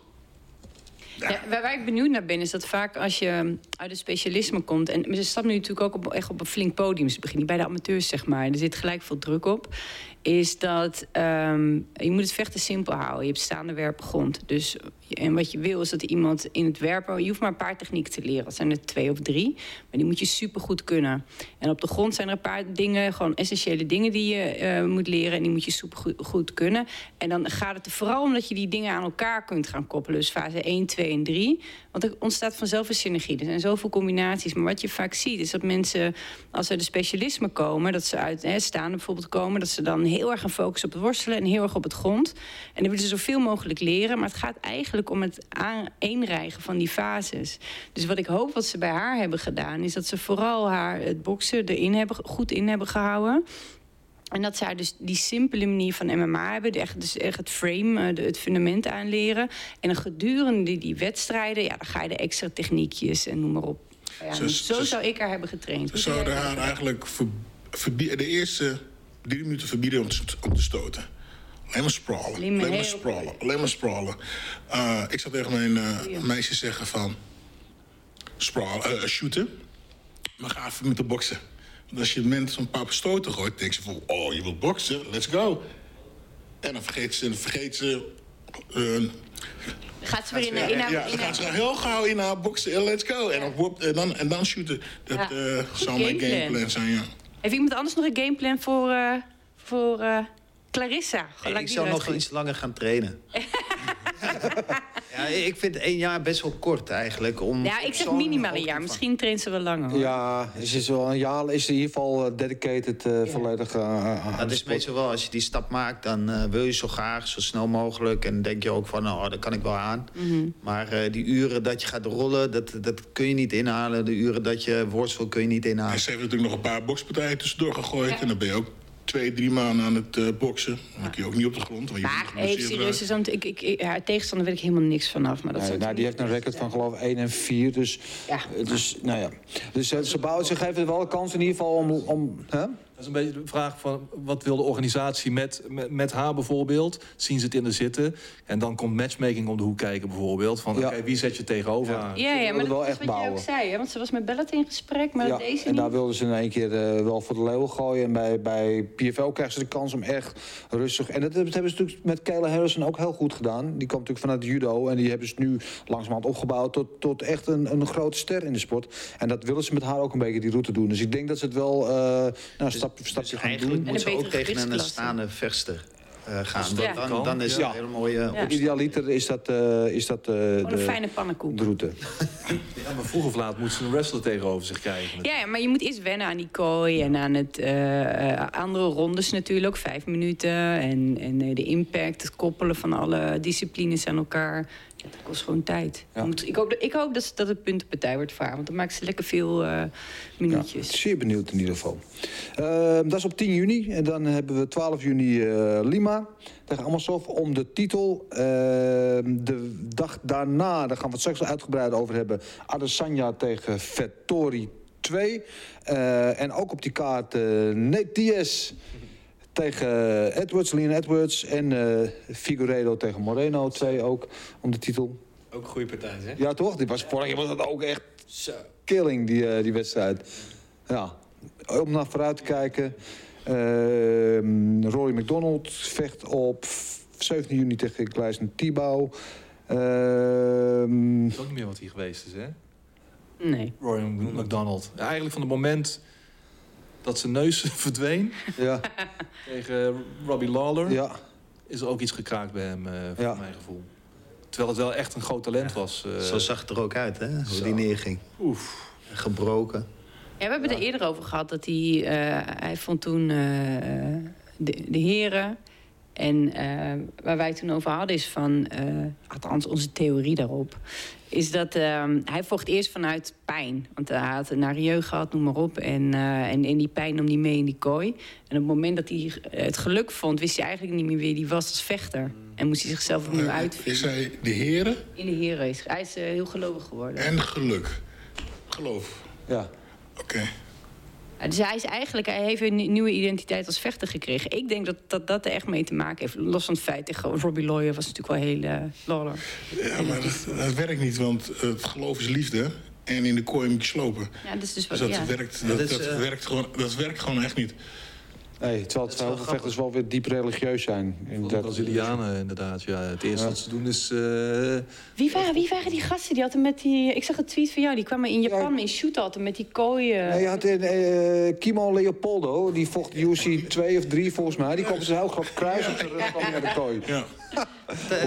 Ja, waar, ik benieuwd naar ben, is dat vaak als je uit het specialisme komt... en ze stapt nu natuurlijk ook op, echt op een flink podium. Ze begint niet bij de amateurs, zeg maar. Er zit gelijk veel druk op. Is dat ehm, je moet het vechten simpel houden. Je hebt staande werpen grond. Dus, en wat je wil is dat iemand in het werpen... je hoeft maar een paar technieken te leren. Dat zijn er twee of drie. Maar die moet je supergoed kunnen. En op de grond zijn er een paar dingen, gewoon essentiële dingen... die je eh, moet leren en die moet je supergoed goed kunnen. En dan gaat het er vooral om dat je die dingen aan elkaar kunt gaan koppelen. Dus fase 1, 2 en 3. Want er ontstaat vanzelf een synergie. Er zijn zoveel combinaties. Maar wat je vaak ziet is dat mensen, als ze de specialisme komen... dat ze uit staande bijvoorbeeld komen... dat ze dan heel erg gaan focussen op het worstelen en heel erg op het grond. En dan willen ze zoveel mogelijk leren. Maar het gaat eigenlijk om het aaneenrijgen van die fases. Dus wat ik hoop wat ze bij haar hebben gedaan... is dat ze vooral haar het boksen erin hebben, goed in hebben gehouden... En dat zij dus die simpele manier van MMA hebben. Echt, dus echt het frame, eh, het fundament aanleren. En dan gedurende die, wedstrijden, ja, dan ga je de extra techniekjes en noem maar op. Ja, Ze- zo ze- zou ik haar hebben getraind. We zouden haar eigenlijk ver, de eerste drie minuten verbieden om te, om te stoten. Alleen maar sprawlen. Alleen maar sprawlen. Alleen maar sprawlen. Eh, ik zou tegen mijn eh, meisje zeggen van... Sprawlen, eh, shooten. Maar ga even met de boksen. Want als je mensen een paar stoten gooit... denk ze van, oh, je wilt boksen? Let's go. En dan vergeet ze... Dan vergeet ze Gaat ze weer in, in, Ja, in gaan ze heel gauw in haar boksen. en Let's go. En dan, en dan, en dan shooten. Dat Ja. zou mijn gameplan zijn, ja. Heeft iemand anders nog een gameplan voor, eh, voor eh, Clarissa? Ik zou nog iets langer gaan trainen. ja, ik vind één jaar best wel kort eigenlijk. Om Ja, ik zeg minimaal een jaar. van- Misschien traint ze wel langer. hoor. Ja, ze is wel een jaar is in ieder geval eh, dedicated eh, volledig eh, aan aan Dat is meestal wel, als je die stap maakt, dan eh, wil je zo graag, zo snel mogelijk. En denk je ook van, nou, dat kan ik wel aan. Mhm. Maar eh, die uren dat je gaat rollen, dat, dat kun je niet inhalen. De uren dat je worstel kun je niet En inhalen. ze heeft natuurlijk nog een paar bokspartijen tussendoor gegooid. En dan ben je ook twee, drie maanden aan het eh, boksen. Dan kun je ook niet op de grond. Want je Maar serieus, eruit. zo'n- ik, ik, ik, haar tegenstander weet ik helemaal niks vanaf. Maar dat Nee, nou, die heeft een record van geloof ik 1 en 4. Dus, Ja. eh, dus nou ja. Dus eh, ze bouwen zich even wel een kans in ieder geval om. om hè? Dat is een beetje de vraag van wat wil de organisatie met, met, met haar bijvoorbeeld? Zien ze het in de zitten? En dan komt matchmaking om de hoek kijken bijvoorbeeld. Van Ja. oké, wie zet je tegenover? Ja, ja, willen maar dat wel is echt wat bouwen. ook zei. Hè? Want ze was met Bellet in gesprek, maar Ja, deze en niet. daar wilden ze in één keer eh, wel voor de leeuw gooien. En bij, bij PFL krijgen ze de kans om echt rustig... En dat, dat hebben ze natuurlijk met Kayla Harrison ook heel goed gedaan. Die komt natuurlijk vanuit judo. En die hebben ze nu langzamerhand opgebouwd tot, tot echt een, een grote ster in de sport. En dat willen ze met haar ook een beetje die route doen. Dus ik denk dat ze het wel eh nou, stap voor stapje gaan Eigenlijk doen. En moet ze ook tegen een staande vechter eh, gaan. Ja. Dan, dan, dan is het Ja. een hele mooie Ja. Idealiter is dat, eh, is dat eh, een de, fijne pannenkoek. de route. Ja, maar vroeg of laat moet ze een wrestler tegenover zich krijgen. Ja, ja, maar je moet eerst wennen aan die kooi en aan het andere rondes natuurlijk. Vijf minuten en, en eh, de impact, het koppelen van alle disciplines aan elkaar. Ja, dat kost gewoon tijd. Ja. Moet- ik hoop, dat- ik hoop dat, dat het puntenpartij wordt voor haar, want dan maakt ze lekker veel Ja, minuutjes. zeer benieuwd in ieder geval. Eh, dat is op 10 juni. En dan hebben we 12 juni eh, Lima tegen Amosov om de titel. Eh, de dag daarna, daar gaan we het straks uitgebreid over hebben... Adesanya tegen Vettori 2. Eh, en ook op die kaart eh Nate Diaz tegen Edwards, Leon Edwards... en eh Figueiredo tegen Moreno 2 ook om de titel. Ook een goede partij, hè? Ja, toch? Die was, vorig jaar was dat ook echt killing, die, eh, die wedstrijd. Ja, om naar vooruit te kijken. Ehm, Rory McDonald vecht op 17 juni tegen Gleisen Tibau. Ehm, Dat is ook niet meer wat hier geweest is, hè? Nee. Roy McDonald. Eigenlijk van het moment dat zijn neus verdween ja, tegen Robbie Lawler... ja, is er ook iets gekraakt bij hem, eh voor Ja. mijn gevoel. Terwijl het wel echt een groot talent was. eh. Zo zag het er ook uit, hè? Hoe Zo. die neerging. Oef. Gebroken. Ja, we hebben het er eerder over gehad dat hij, eh, hij vond toen eh, de, de heren. En eh, waar wij het toen over hadden is van, eh, althans onze theorie daarop, is dat eh, hij vocht eerst vanuit pijn. Want hij had een nare jeugd gehad, noem maar op. En, eh, en, en die pijn nam hij mee in die kooi. En op het moment dat hij het geluk vond, wist hij eigenlijk niet meer wie hij was als vechter. En moest hij zichzelf opnieuw uitvinden. Is hij de heren In de heren is hij is heel gelovig geworden. en geluk? Geloof. ja. Oké. Dus hij is eigenlijk, hij heeft een nieuwe identiteit als vechter gekregen. Ik denk dat dat, dat er echt mee te maken heeft. Los van het feit tegen Robbie Lawyer was natuurlijk wel heel uh, Lawler. Ja, maar dat, dat werkt niet, want het geloof is liefde. En in de kooi moet je slopen. Ja, dat is dus Dus wat, dat, ja. werkt, dat, dat is, dat eh, werkt gewoon, dat werkt gewoon echt niet. Nee, terwijl het is wel weer diep religieus zijn. De Inderdaad. Brazilianen inderdaad. Ja, het eerste Ja. wat ze doen is... eh, Wie, waren, wie waren die gasten die hadden met die... Ik zag een tweet van jou, die kwamen in Japan in shoot altijd met die kooien. Nee, je had een, eh, Kimo Leopoldo, die vocht UFC 2 of 3 volgens mij. Die kwam met zijn heel groot kruis op zijn rug naar de kooi. Ja.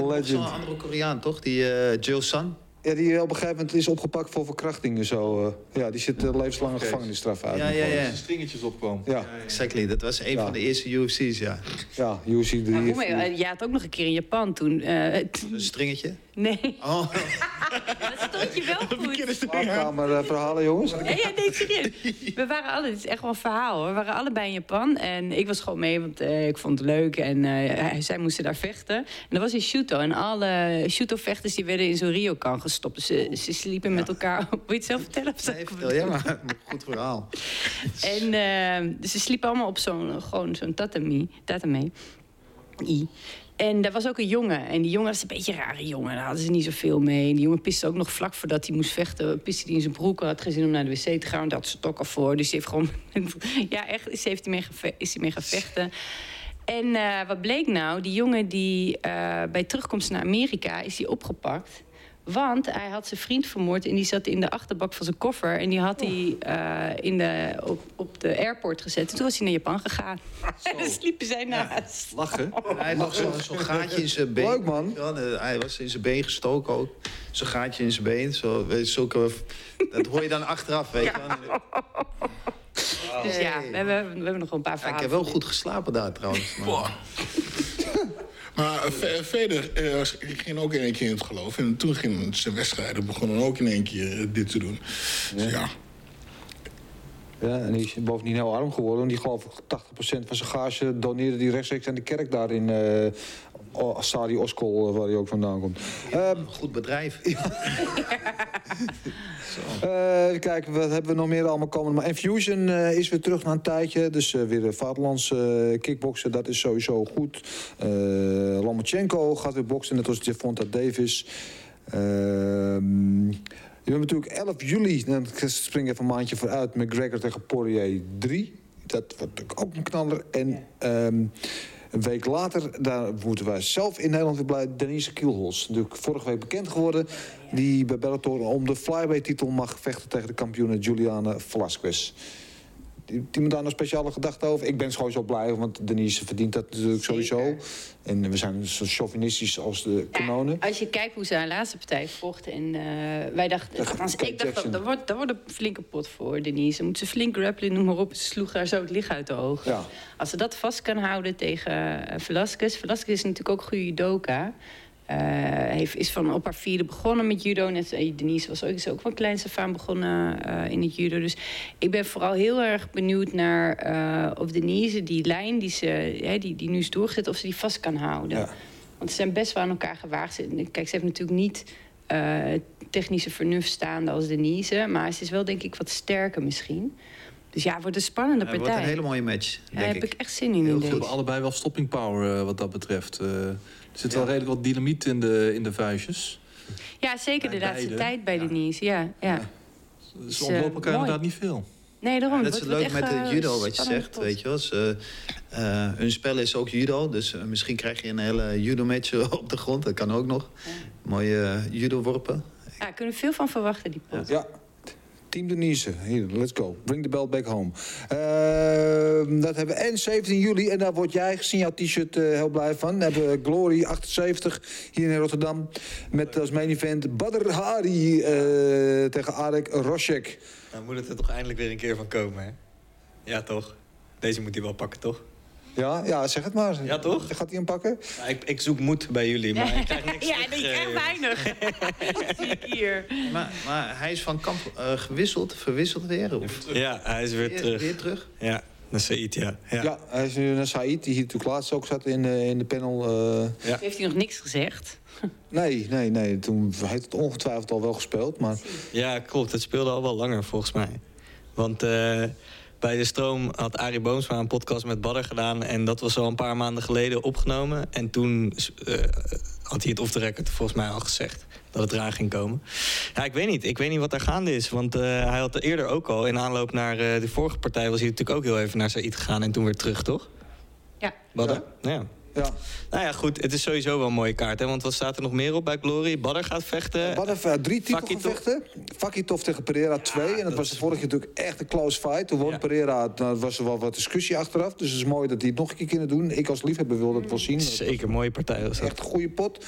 Legend. Zo'n andere Koreaan, toch? Die eh Jill San. Ja, die op een gegeven moment is opgepakt voor verkrachting. Zo, eh. ja, die zit uh, levenslange gevangenisstraf uit. Ja, ja, ja. zijn stringetjes opkwam. Ja, Exactly. Dat was een Ja. van de eerste UFC's, ja. ja UFC 3. Maar hoe mee- eh, jij had ook nog een keer in Japan toen. eh, Een stringetje. nee, Oh, dat stond je wel goed. Slaapkamer eh, verhalen, jongens. Nee, ja, nee, serieus. We waren alle, het is echt wel een verhaal hoor. We waren allebei in Japan en ik was gewoon mee, want eh, ik vond het leuk. En eh, hij- zij moesten daar vechten. En dat was in Shuto. En alle Shuto-vechters die werden in zo'n ryokan gestopt. Dus ze, ze sliepen met elkaar. Wil je het zelf vertellen? Of nee, vertel jij maar. Goed verhaal. En eh, dus ze sliepen allemaal op zo'n gewoon zo'n tatami. tatami. I. En daar was ook een jongen. En die jongen was een beetje een rare jongen. Daar hadden ze niet zoveel mee. En die jongen piste ook nog vlak voordat hij moest vechten. Piste hij in zijn broek. Had geen zin om naar de wc te gaan. Daar had ze toch al voor. Dus hij heeft gewoon... ja, echt. Is, heeft hij mee is hij mee gaan vechten. En eh, wat bleek nou? Die jongen die eh, bij terugkomst naar Amerika is die opgepakt. Want hij had zijn vriend vermoord en die zat in de achterbak van zijn koffer. En die had hij eh, in de, op, op de airport gezet. En toen was hij naar Japan gegaan. En dan sliepen zij naast. Lachen. Hij had zo'n zo'n gaatje in zijn been. Leuk, man. Ja, de- hij was in zijn been gestoken ook. Zo'n gaatje in zijn been. Zo, zulke, dat hoor je dan achteraf, weet je. Dus ja, we hebben, we hebben nog wel een paar Ja, ik heb wel goed geslapen daar trouwens. Maar- eh, ve- verder, eh, ik ging ook in één keer in het geloof. En toen gingen zijn wedstrijden begonnen ook in één keer eh, dit te doen. Dus ja, Ja, en die is bovendien heel arm geworden. Want die geloof ik 80% van zijn gage doneerde die rechtstreeks aan de kerk daar in eh O- Stadi Oskol, eh, waar hij ook vandaan komt. Ehm, Goed bedrijf. Eh, even kijken, wat hebben we nog meer allemaal komen? Maar Infusion eh, is weer terug na een tijdje. Dus eh, weer een vaderlands eh, kickboksen, dat is sowieso goed. Eh Lomachenko gaat weer boksen, net als Javonta Davis. Ehm je hebt natuurlijk 11 juli, dan spring even een maandje vooruit... McGregor tegen Poirier 3. Dat wordt natuurlijk ook een knaller. En ehm, een week later, daar moeten wij zelf in Nederland weer blij... Denise Kielholz, natuurlijk vorige week bekend geworden... die bij Bellator om de flyweight-titel mag vechten... tegen de kampioene Juliana Velasquez. Die, moet daar een speciale gedachte over. Ik ben gewoon zo blij, want Denise verdient dat natuurlijk sowieso. En we zijn zo chauvinistisch als de kanonen. Als je kijkt hoe ze haar laatste partij vocht. En eh, wij dachten, althans, Kate ik dacht, dat, dat, wordt, dat wordt een flinke pot voor Denise. Dan moet ze flink grappelen, noem maar op. Ze sloeg haar zo het licht uit de ogen. Ja. Als ze dat vast kan houden tegen eh, Velasquez. Velasquez is natuurlijk ook goede judoka. Eh, heeft, is van op haar vierde begonnen met judo. Net, eh, Denise was ook, is ook van kleins af aan begonnen eh, in het judo. Dus ik ben vooral heel erg benieuwd naar eh, of Denise die lijn die, ze, hè, die, die nu is doorgezet... of ze die vast kan houden. Ja. Want ze zijn best wel aan elkaar gewaagd. Ze- Kijk, ze heeft natuurlijk niet eh, technische vernuft staande als Denise. Maar ze is wel, denk ik, wat sterker misschien. Dus ja, het wordt een spannende Het partij. wordt een hele mooie match, Daar denk heb ik. ik echt zin in. Heel in goed. Ze deze. hebben allebei wel stopping power eh, wat dat betreft. Eh, er zit wel redelijk wat dynamiet in de, in de vuistjes. Ja, zeker de laatste beide. tijd bij Denise. Ja, ja. Ze Is, ontlopen eh, elkaar mooi. inderdaad niet veel. Nee, daarom. dat is het leuk met echt, het eh, judo, wat je zegt. Weet je wel. Ze, eh, hun spel is ook judo, dus eh, misschien krijg je een hele judo-match op de grond. Dat kan ook nog. Mooie eh, judo-worpen. Ja, daar kunnen we veel van verwachten, die pot. Ja. Team Denise, hier, let's go. Bring the bell back home. Ehm, dat hebben we. En 17 juli, en daar word jij gezien jouw t-shirt eh, heel blij van. Dan hebben we Glory 78 hier in Rotterdam. Met als main event Badr Hari eh, tegen Arek Roshek. Dan moet het er toch eindelijk weer een keer van komen, hè? Ja, toch? Deze moet hij wel pakken, toch? Ja, ja, zeg het maar. Ja, toch? Gaat hij hem pakken? Ja, ik, ik zoek moed bij jullie, maar ik krijg niks Ja, ik krijg eh, weinig. Zie ik hier. Maar, maar hij is van kamp eh, gewisseld, verwisseld weer? Of Ja, hij is weer weer, terug. weer terug? Ja, naar Said, ja. ja. Ja, hij is nu naar Said, die hier natuurlijk laatst ook zat in, in de panel. eh. Heeft hij nog niks gezegd? nee, nee, nee. Toen heeft het ongetwijfeld al wel gespeeld. Maar Ja, klopt. Het speelde al wel langer volgens mij. Want eh, bij de stroom had Arie Boomsma een podcast met Badder gedaan. En dat was al een paar maanden geleden opgenomen. En toen eh, had hij het off the record volgens mij al gezegd. Dat het eraan ging komen. Ja, ik weet niet. Ik weet niet wat er gaande is. Want eh, hij had eerder ook al, in aanloop naar eh, de vorige partij... was hij natuurlijk ook heel even naar Said gegaan en toen weer terug, toch? Ja. Badder? ja. ja, Nou ja, goed. Het is sowieso wel een mooie kaart. Hè? Want wat staat er nog meer op bij Glory? Badder gaat vechten. Wat even drie Fakitov. titelgevechten. Fakitov tegen Pereira 2. en dat, was de vorige keer natuurlijk echt een close fight. Toen won Ja. Pereira, was er wel wat discussie achteraf. Dus het is mooi dat hij het nog een keer kunnen doen. Ik als liefhebber wil dat wel zien. Zeker, mooie partij was dat. echt een goede pot.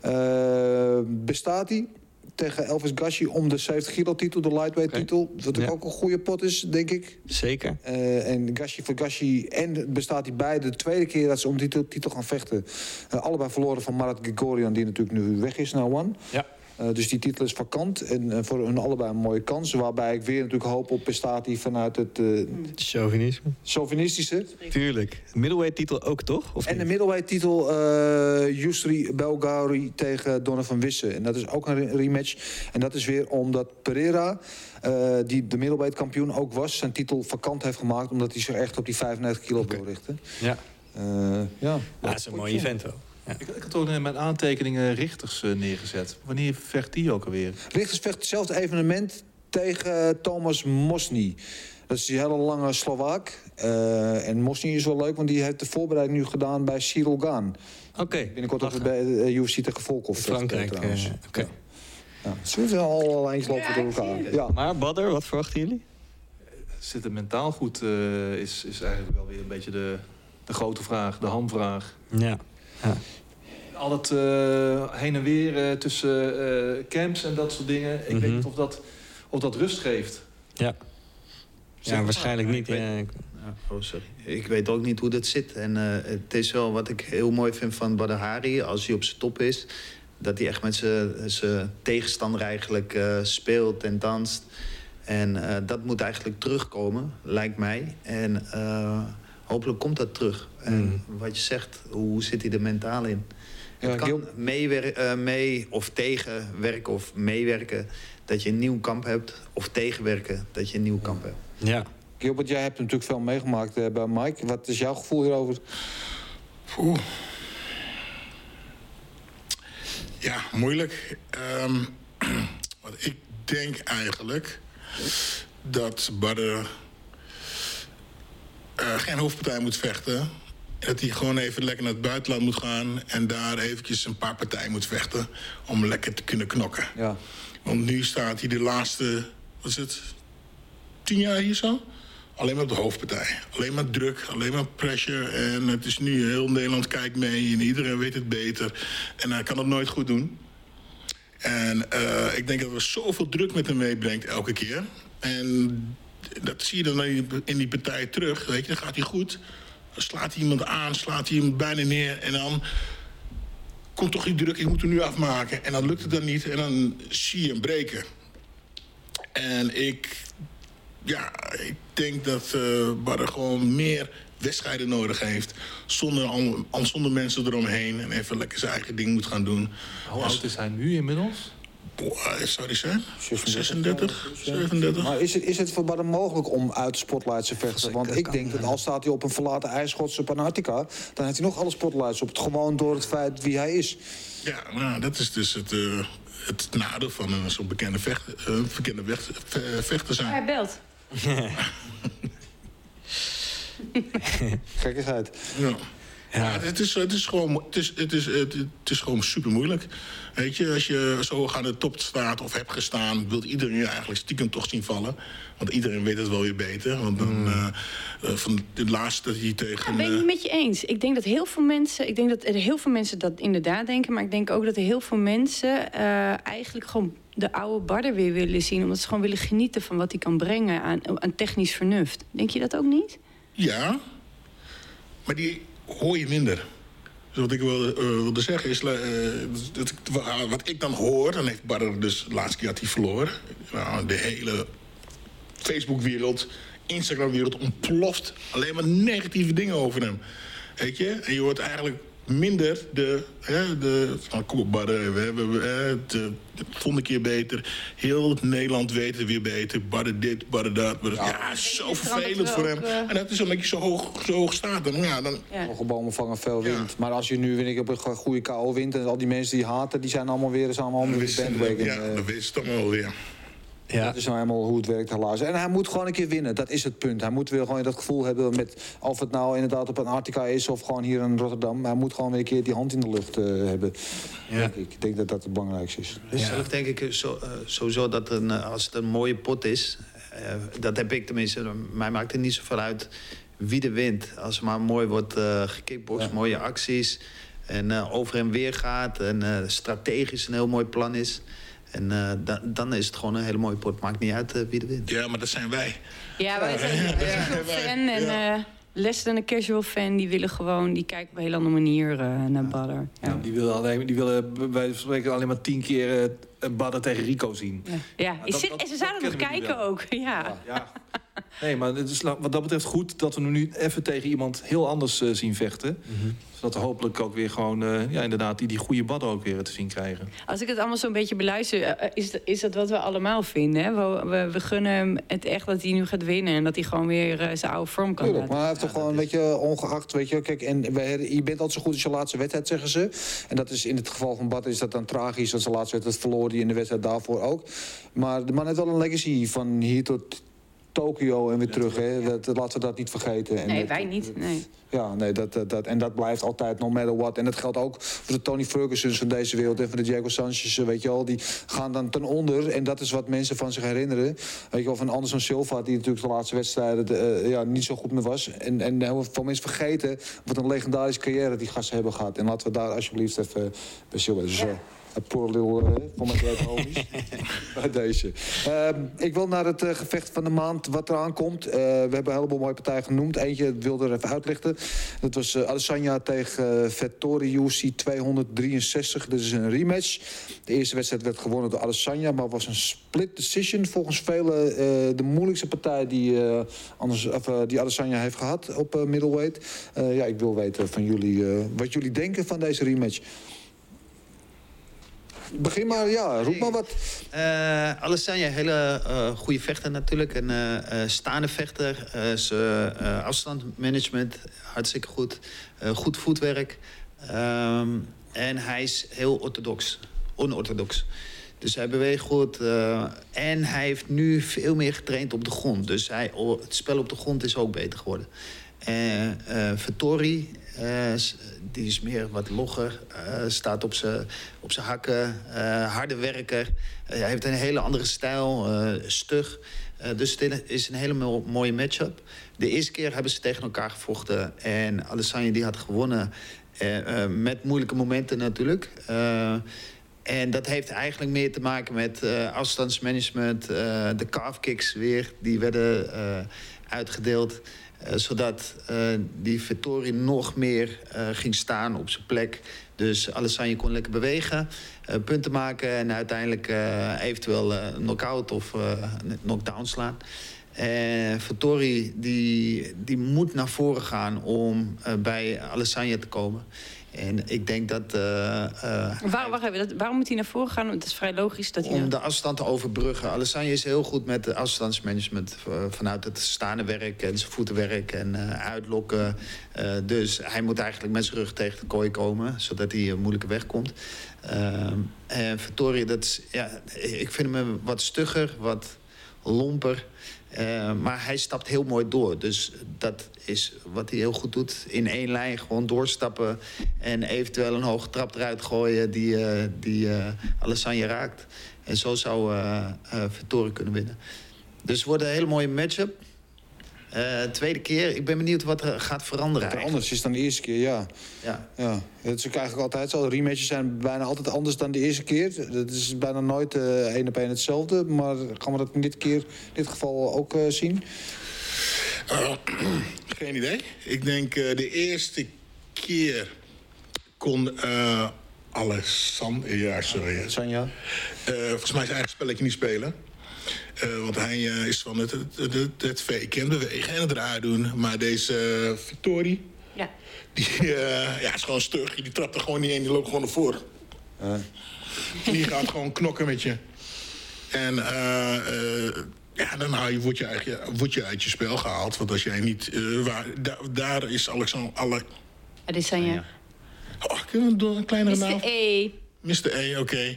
Eh, bestaat hij tegen Elvis Gashi om de 70 kilo titel, de lightweight titel. Wat Ja. ook een goede pot is, denk ik. Zeker. Eh, en Gashi voor Gashi en bestaat hij beide de tweede keer dat ze om die titel, gaan vechten. Eh, allebei verloren van Marat Grigorian, die natuurlijk nu weg is naar One. Ja. Eh, dus die titel is vakant en eh, voor hun allebei een mooie kans. Waarbij ik weer natuurlijk hoop op Pestati vanuit het eh Chauvinisme. chauvinistische. Tuurlijk. Middleweight titel ook, toch? Of En de middleweight titel eh Yusri Belgauri tegen Donovan Wissen. En dat is ook een re- rematch. En dat is weer omdat Pereira, eh, die de middleweight kampioen ook was... zijn titel vakant heeft gemaakt omdat hij zich echt op die 95 kilo wil richten. Ja. Eh, ja. ja, dat is een mooi event wel. Ja. Ik, ik had ook in mijn aantekeningen richters eh, neergezet. Wanneer vecht die ook alweer? Richters vecht hetzelfde evenement tegen Thomas Mosny. Dat is die hele lange Slovaak. Eh, en Mosny is wel leuk, want die heeft de voorbereiding nu gedaan bij Cyril Gaan. Oké. Binnenkort ook bij de UFC tegen Volkov. Frankrijk. eh, Oké. Ja, ze moeten al lijntjes lopen door elkaar. Ja. Maar Badder, wat verwachten jullie? Zit het mentaal goed, eh, is, is eigenlijk wel weer een beetje de, de grote vraag, de hamvraag. Ja. Al het eh, heen en weer eh, tussen eh, camps en dat soort dingen. Ik Mhm. weet niet of dat, of dat rust geeft. Ja. Ja, waarschijnlijk niet. Ik Ja, oh, sorry. Ik weet ook niet hoe dat zit. En eh, het is wel wat ik heel mooi vind van Badr Hari, als hij op zijn top is, dat hij echt met zijn- zijn tegenstander eigenlijk eh, speelt en danst. En eh, dat moet eigenlijk terugkomen, lijkt mij. En eh, hopelijk komt dat terug. En wat je zegt, hoe zit hij er mentaal in? Ja, het kan Gil- meewer- eh, mee of tegenwerken of meewerken dat je een nieuw kamp hebt. Of tegenwerken dat je een nieuw kamp hebt. ja. Gilbert, jij hebt natuurlijk veel meegemaakt eh, bij Mike. Wat is jouw gevoel hierover? Oeh. Ja, moeilijk. Ehm, want ik denk eigenlijk dat Badr eh, geen hoofdpartij moet vechten. Dat hij gewoon even lekker naar het buitenland moet gaan... en daar eventjes een paar partijen moet vechten... om lekker te kunnen knokken. Ja. Want nu staat hij de laatste, wat is het, tien jaar hier zo? Alleen maar op de hoofdpartij. Alleen maar druk, alleen maar pressure. En het is nu, heel Nederland kijkt mee en iedereen weet het beter. En hij kan het nooit goed doen. En eh, ik denk dat er zoveel druk met hem meebrengt elke keer. En dat zie je dan in die, partij terug. Weet je, dan gaat hij goed. Dan slaat hij iemand aan, slaat hij hem bijna neer. En dan komt toch die druk, ik moet hem nu afmaken. En dan lukt het dan niet en dan zie je hem breken. En ik, ja, ik denk dat eh Badr gewoon meer wedstrijden nodig heeft. Zonder, al, al- zonder mensen eromheen. En even lekker zijn eigen ding moet gaan doen. Hoe oud is hij nu inmiddels? Boah, zou die zijn? 36, 37. Maar is het, is het voor Badr mogelijk om uit de spotlights te vechten? Want ik denk dat al staat hij op een verlaten ijsschotse op Antarctica... dan heeft hij nog alle spotlights op. Het gewoon door het feit wie hij is. Ja, nou, dat is dus het, eh, het nadeel van een zo'n bekende, vecht, eh, bekende vecht, ve- vechter zijn. Hij belt. Gekkigheid. Ja. Ja, het, is, het, is gewoon, het, is, het, is, het is gewoon super moeilijk. Weet je, als je zo aan de top staat of hebt gestaan, wil iedereen je eigenlijk stiekem toch zien vallen. Want iedereen weet het wel weer beter. Want dan, eh, eh, van de laatste dat hij tegen. Ja, ben ik eh, niet met je eens. Ik denk dat heel veel mensen, ik denk dat er heel veel mensen dat inderdaad denken, maar ik denk ook dat er heel veel mensen eh, eigenlijk gewoon de oude Barder weer willen zien, omdat ze gewoon willen genieten van wat hij kan brengen aan, aan technisch vernuft. Denk je dat ook niet? Ja, maar die hoor je minder. Dus wat ik wil, eh, wilde zeggen is, eh, dat wa- wat ik dan hoor... dan heeft Barder dus, de laatste keer had hij verloren. Nou, de hele Facebook-wereld, Instagram-wereld ontploft. Alleen maar negatieve dingen over hem. Weet je? En je hoort eigenlijk minder de... Hè, de van, kom op we hebben hè, de, de volgende keer beter. Heel Nederland weet het weer beter. Barder dit, Barder dat. Ja, zo het vervelend voor ook, hem. eh, En dat is omdat je zo hoog, zo hoog staat. Dan, ja, dan, Ja. Hoge bomen vangen veel Ja. wind. Maar als je nu weet ik, op een go- goede kou wint... en al die mensen die haten, die zijn allemaal weer, weer wist, de bandwagon. ja, eh. dan wist het allemaal weer. Ja. Dat is nou helemaal hoe het werkt, helaas. En hij moet gewoon een keer winnen, dat is het punt. Hij moet weer gewoon dat gevoel hebben met... of het nou inderdaad op Antarctica is of gewoon hier in Rotterdam. Hij moet gewoon weer een keer die hand in de lucht eh, hebben. Ja. Denk ik. ik denk dat dat het belangrijkste is. Dus zelf denk ik zo, eh, sowieso dat een, eh, als het een mooie pot is... eh, dat heb ik tenminste, mij maakt het niet zoveel uit wie er wint. Als er maar mooi wordt eh gekickboxd, mooie acties... en eh, over en weer gaat en eh, strategisch een heel mooi plan is... En eh, da- dan is het gewoon een hele mooie pot. Maakt niet uit eh, wie er wint. Ja, maar dat zijn wij. Ja, wij zijn een casual fan en Ja. eh less dan een casual fan, die willen gewoon, die kijken op een hele andere manier eh, naar Badder. Ja. Ja, die willen, alleen, die willen van spreken alleen maar tien keer eh, Badr tegen Rico zien. Ja, ja. Ik dat- zit, dat- en ze dat zouden nog kijken ook. Ja. Ja. Nee, maar het is wat dat betreft goed dat we nu even tegen iemand heel anders eh, zien vechten. Zodat we hopelijk ook weer gewoon, eh, ja, inderdaad, die, die goede Badr ook weer te zien krijgen. Als ik het allemaal zo'n beetje beluister, eh, is, dat- is dat wat we allemaal vinden. Hè? We, we, we gunnen hem het echt dat hij nu gaat winnen en dat hij gewoon weer eh, zijn oude vorm kan Tuurlijk, laten. maar hij heeft toch gewoon, weet je, ongeacht, weet je, kijk, en wij- je bent altijd zo goed als je laatste wedstrijd, zeggen ze. En dat is in het geval van Bad is dat dan tragisch, want zijn laatste wedstrijd verloor hij in de wedstrijd daarvoor ook. Maar de man heeft wel een legacy van hier tot Tokio en weer terug. Hè. Dat, laten we dat niet vergeten. En Nee, dat- wij niet. Nee. Ja, nee, dat, dat, dat, en dat blijft altijd no matter what. En dat geldt ook voor de Tony Fergusons van deze wereld en voor de Diego Sanchez, weet je wel. Die gaan dan ten onder en dat is wat mensen van zich herinneren. Weet je wel, van Anderson Silva, die natuurlijk de laatste wedstrijden eh, ja, niet zo goed meer was. En, en heel veel mensen vergeten wat een legendarische carrière die gasten hebben gehad. En laten we daar alsjeblieft even bij stilstaan. Dus, eh, een poor little, eh, voor mijn grote homies. bij deze. Ehm, ik wil naar het eh, gevecht van de maand wat eraan komt. Eh, we hebben een heleboel mooie partijen genoemd. Eentje wilde er even uitlichten. Dat was Adesanya tegen uh, Vettori UFC 263. Dit is een rematch. De eerste wedstrijd werd gewonnen door Adesanya, maar was een split decision. Volgens velen eh, de moeilijkste partij die, eh, anders, of, die heeft gehad op middleweight. Ja, ik wil weten van jullie wat jullie denken van deze rematch. Begin maar, ja, roep maar wat. Eh Alessandra, hele eh, goede vechter natuurlijk. Een eh, staande vechter. Eh, afstandmanagement, hartstikke goed. Goed voetwerk. Ehm, en hij is heel orthodox. Onorthodox. Dus hij beweegt goed. en hij heeft nu veel meer getraind op de grond. Dus hij, het spel op de grond is ook beter geworden. En s- die is meer wat logger. eh, staat op zijn op hakken. eh, harde werker. Eh, hij heeft een hele andere stijl. eh, stug. Eh, dus het is een hele mo- mooie matchup. De eerste keer hebben ze tegen elkaar gevochten. En Alessandro die had gewonnen. eh, eh, met moeilijke momenten natuurlijk. Eh, en dat heeft eigenlijk meer te maken met eh, afstandsmanagement. eh, de calf kicks weer, die werden eh, uitgedeeld. Eh, zodat eh, die Vettori nog meer eh, ging staan op zijn plek. Dus Alessandro kon lekker bewegen, punten maken... en uiteindelijk eventueel een knock-out of een knockdown slaan. Vettori die, die moet naar voren gaan om bij Alessandro te komen. En ik denk dat... eh, eh, Waar, wacht even, dat, waarom moet hij naar voren gaan? Het is vrij logisch dat hij... om de afstand te overbruggen. Alessandro is heel goed met afstandsmanagement. eh, vanuit het staande werk en zijn voetenwerk en uitlokken. Dus hij moet eigenlijk met zijn rug tegen de kooi komen. Zodat hij een moeilijke weg komt. Ehm, en Vittoria, dat is, ja, ik vind hem wat stugger, wat lomper. Eh, maar hij stapt heel mooi door. Dus dat is wat hij heel goed doet. In één lijn gewoon doorstappen. En eventueel een hoge trap eruit gooien die, eh die Alessandro raakt. En zo zou Vettori kunnen winnen. Dus het wordt een hele mooie matchup. Eh, tweede keer. Ik ben benieuwd wat er gaat veranderen. Wat er anders is dan de eerste keer, ja. Ja. ja. Het is ook eigenlijk altijd zo. Rematches zijn bijna altijd anders dan de eerste keer. Dat is bijna nooit eh één op één hetzelfde. Maar gaan we dat in dit, keer, in dit geval ook eh, zien? Eh, geen idee. Ik denk eh, de eerste keer kon uh, Alessandro... Ja, sorry. Sanja? Eh, volgens mij zijn eigen spelletje niet spelen. Eh, want hij eh, is van het, het, het, het faken en bewegen en het raar doen. Maar deze uh, Victorie, Ja. die eh, ja, is gewoon stug. Die trapt er gewoon niet in, die loopt gewoon naar voren. Die gaat gewoon knokken met je. En eh, eh, ja, dan haal je, word, je eigenlijk, word je uit je spel gehaald. Want als jij niet... eh, waar, da- daar is Alexander... Alle, Het is Sanja. oh, kunnen we door een kleinere Mr. naam? E. Mr. E, oké.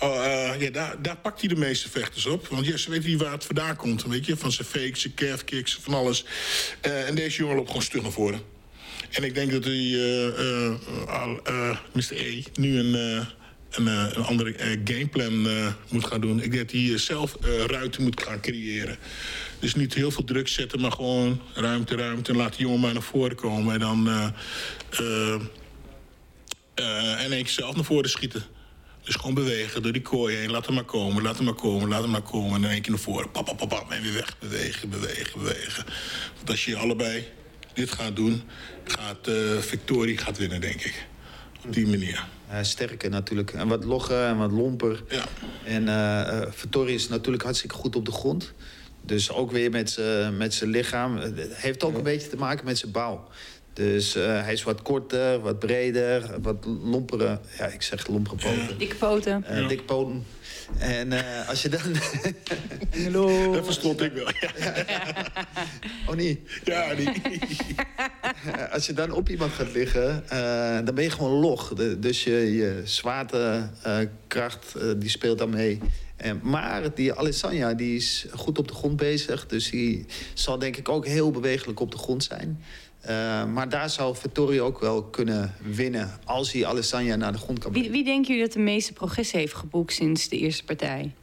Eh, ja, daar, pakt hij de meeste vechters op. Want ja, ze weten niet waar het vandaan komt. Weet je? Van zijn fakes, zijn kicks, van alles. Eh, en deze jongen loopt gewoon stug naar voren. En ik denk dat hij, eh, eh, Mr. E, nu een, een, een andere gameplan moet gaan doen. Ik denk dat hij zelf ruimte moet gaan creëren. Dus niet heel veel druk zetten, maar gewoon ruimte, ruimte. En laat die jongen maar naar voren komen. En dan... en keer zelf naar voren schieten. Dus gewoon bewegen door die kooi heen. Laat hem maar komen, laat hem maar komen, laat hem maar komen. En dan één keer naar voren. Pap, pap, pap, pap, en weer weg. Bewegen, bewegen, bewegen. Want als je allebei dit gaat doen... gaat uh, Victorie gaat winnen, denk ik. Op die manier. Uh, sterker natuurlijk. En wat logger en wat lomper. Ja. En uh, Vittori is natuurlijk hartstikke goed op de grond. Dus ook weer met zijn lichaam. Het heeft ook een beetje te maken met zijn bouw. Dus eh, hij is wat korter, wat breder, wat lompere... Ja, ik zeg lompere poten. Dikke poten. Eh, dikke poten. En eh, als je dan... Dat verstond ik wel. Ja, oh nee. ja. Eh, als je dan op iemand gaat liggen, eh, dan ben je gewoon log. De- dus je, je zwaartekracht eh, die speelt dan mee. En, maar die Alessandra die is goed op de grond bezig. Dus die zal denk ik ook heel bewegelijk op de grond zijn. Eh, maar daar zou Vittorio ook wel kunnen winnen... als hij Alessandra naar de grond kan Wie, brengen. wie denken jullie dat de meeste progressie heeft geboekt sinds de eerste partij?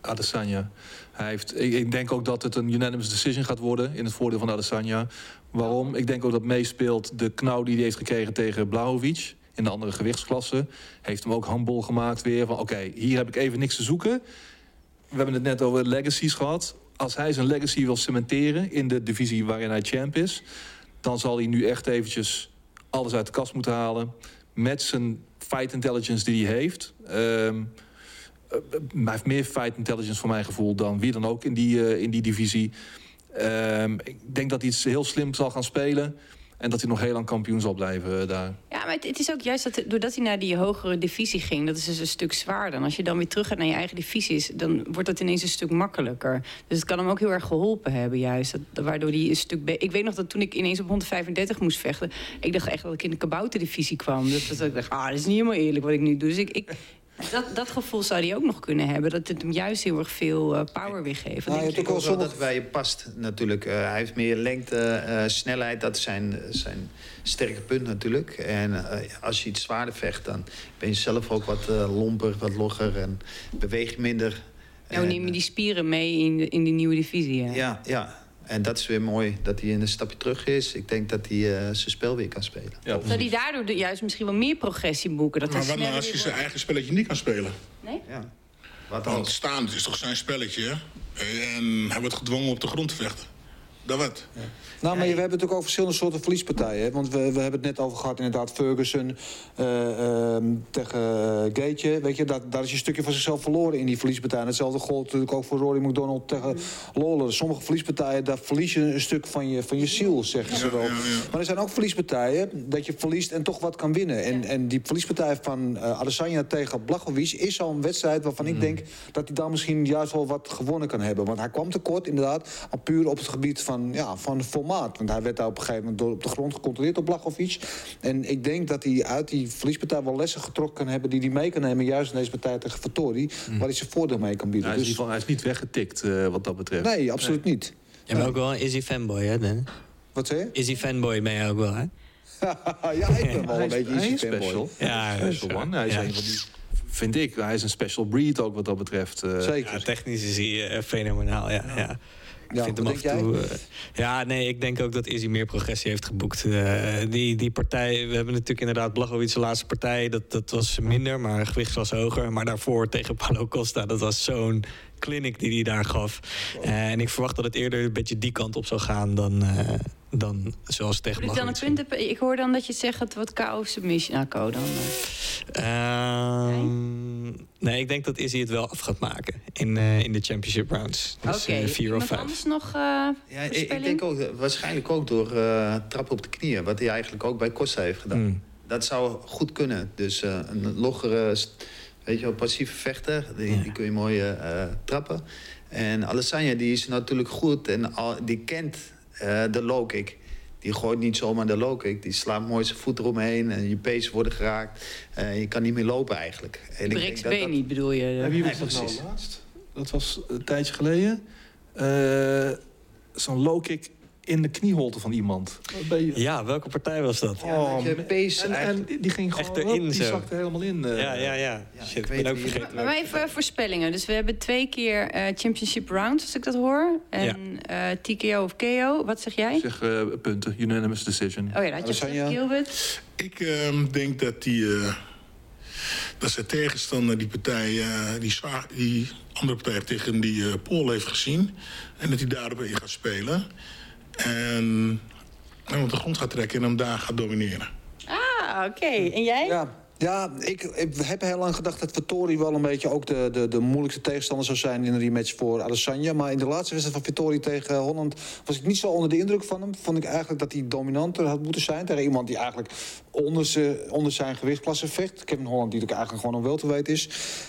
Adesanya. Hij heeft, ik, ik denk ook dat het een unanimous decision gaat worden in het voordeel van Adesanya. Waarom? Ik denk ook dat meespeelt de knauw die hij heeft gekregen tegen Blahovic in de andere gewichtsklasse. Heeft hem ook handbol gemaakt weer van oké, hier heb ik even niks te zoeken. We hebben het net over legacies gehad. Als hij zijn legacy wil cementeren in de divisie waarin hij champ is... dan zal hij nu echt eventjes alles uit de kast moeten halen. Met zijn fight intelligence die hij heeft... Eh, hij heeft meer fight intelligence voor mijn gevoel dan wie dan ook in die, eh, in die divisie. Ehm, ik denk dat hij iets heel slim zal gaan spelen. En dat hij nog heel lang kampioen zal blijven eh, daar. Ja, maar het, is ook juist dat doordat hij naar die hogere divisie ging, dat is dus een stuk zwaarder. En als je dan weer terug gaat naar je eigen divisies, dan wordt dat ineens een stuk makkelijker. Dus het kan hem ook heel erg geholpen hebben, juist. Dat, waardoor hij een stuk. Ik weet nog dat toen ik ineens op 135 moest vechten, ik dacht echt dat ik in de kabouterdivisie kwam. Dus dat ik dacht, ah, dat is niet helemaal eerlijk wat ik nu doe. Dus ik. ik dat, dat gevoel zou hij ook nog kunnen hebben. Dat het hem juist heel erg veel eh, power weer geeft. Nou, Ik ook wel dat bij je past natuurlijk. Eh, hij heeft meer lengte, eh, snelheid. Dat is zijn, zijn sterke punt natuurlijk. En eh, als je iets zwaarder vecht, dan ben je zelf ook wat eh, lomper, wat logger en beweeg je minder. Nou En, neem je die spieren mee in, de, in die nieuwe divisie. Ja. Ja, ja. En dat is weer mooi dat hij een stapje terug is. Ik denk dat hij eh, zijn spel weer kan spelen. Ja, Zou hij daardoor juist misschien wel meer progressie boeken? Dat Maar wat nou als hij zijn eigen spelletje niet kan spelen? Nee? Ja. Wat Want staan is toch zijn spelletje, hè? En hij wordt gedwongen op de grond te vechten. Dat wat? Nou, maar we hebben natuurlijk ook verschillende soorten verliespartijen. Hè? Want we, we hebben het net over gehad, inderdaad, Ferguson eh, ehm, tegen uh, Gaetje. Weet je, dat, daar is je een stukje van zichzelf verloren in die verliespartij. En hetzelfde gold natuurlijk ook voor Rory McDonald tegen Lawler. Sommige verliespartijen, daar verlies je een stuk van je, van je ziel, zeggen ze wel. ja, ja. Maar er zijn ook verliespartijen dat je verliest en toch wat kan winnen. En, en die verliespartij van eh Adesanya tegen Blachowicz is zo'n wedstrijd waarvan ik denk dat hij dan misschien juist wel wat gewonnen kan hebben. Want hij kwam tekort, inderdaad, al puur op het gebied van, ja, van formaat. Want hij werd daar op een gegeven moment door op de grond gecontroleerd door Blachowicz. En ik denk dat hij uit die verliespartij wel lessen getrokken kan hebben die hij mee kan nemen, juist in deze partij tegen Fattori, waar hij zijn voordeel mee kan bieden. hij, is Dus, hij is niet weggetikt eh, wat dat betreft. nee, absoluut niet. Je bent ook wel een Izzy fanboy, hè, Dennis? Wat zei je? Izzy fanboy ben je ook wel, hè? ja, ik ben wel hij een is, beetje hij easy is fanboy. special. Ja, Hij is is special one. Hij is Ja. een van die, vind ik, hij is een special breed ook wat dat betreft. eh. Zeker. Ja, technisch is hij eh, fenomenaal, ja. ja. Ik Ja, vind hem af en toe... eh, ja, nee, ik denk ook dat Izzy meer progressie heeft geboekt. Eh, die, die partij, we hebben natuurlijk inderdaad Blachowicz de laatste partij. Dat, dat was minder, maar gewicht was hoger. Maar daarvoor tegen Paulo Costa, dat was zo'n clinic die hij daar gaf. Eh, en ik verwacht dat het eerder een beetje die kant op zou gaan dan, eh, dan zoals tegen ik dan een punt Ik hoor dan dat je zegt dat wat KO submission. Nou, KO dan. eh. Ehm, nee, ik denk dat Izzy het wel af gaat maken in, eh, in de championship rounds. Dus Oké, eh, vier of vijf. anders nog eh Ja, ik, denk ook, waarschijnlijk ook door eh trappen op de knieën. Wat hij eigenlijk ook bij Costa heeft gedaan. Mm. Dat zou goed kunnen. Dus eh, een loggere, st- weet je wel, passieve vechter. Die, Ja. die kun je mooi eh, eh, trappen. En Alessandra die is natuurlijk goed. En al, die kent eh, de low kick. Die gooit niet zomaar de low kick. Die slaat mooi zijn voet eromheen. En je pees worden geraakt. Eh, je kan niet meer lopen eigenlijk. En ik breekt been dat- niet, bedoel je? En wie was Nee, dat nou laatst? Dat was een tijdje geleden. Eh, Zo'n low kick in de knieholte van iemand. Je- Ja, welke partij was dat? Ja, pees en, die- ging gewoon Echt erin op, die zo. zakte helemaal in. eh. Ja, ja, ja. Ja, Shit, ik weet ben ook vergeten. Maar, maar even voorspellingen. Dus we hebben twee keer eh, championship rounds, als ik dat hoor. En eh, TKO of KO. Wat zeg jij? Ik zeg eh, punten, unanimous decision. Oh ja, dat had je Gilbert. Ik ehm, denk dat die... eh, dat zijn tegenstander die partij, eh, die, zwaar, die andere partij tegen die eh Pool heeft gezien. En dat hij daarop in gaat spelen. En hem op de grond gaat trekken en hem daar gaat domineren. Ah, oké. En jij? Ja, Ja, ik, ik heb heel lang gedacht dat Vittori wel een beetje ook de, de, de moeilijkste tegenstander zou zijn in een rematch voor Adesanya. Maar in de laatste wedstrijd van Vittori tegen Holland was ik niet zo onder de indruk van hem. Vond ik eigenlijk dat hij dominanter had moeten zijn tegen iemand die eigenlijk onder, ze, onder zijn gewichtsklasse vecht. Kevin Holland, die natuurlijk eigenlijk gewoon een welterweight is.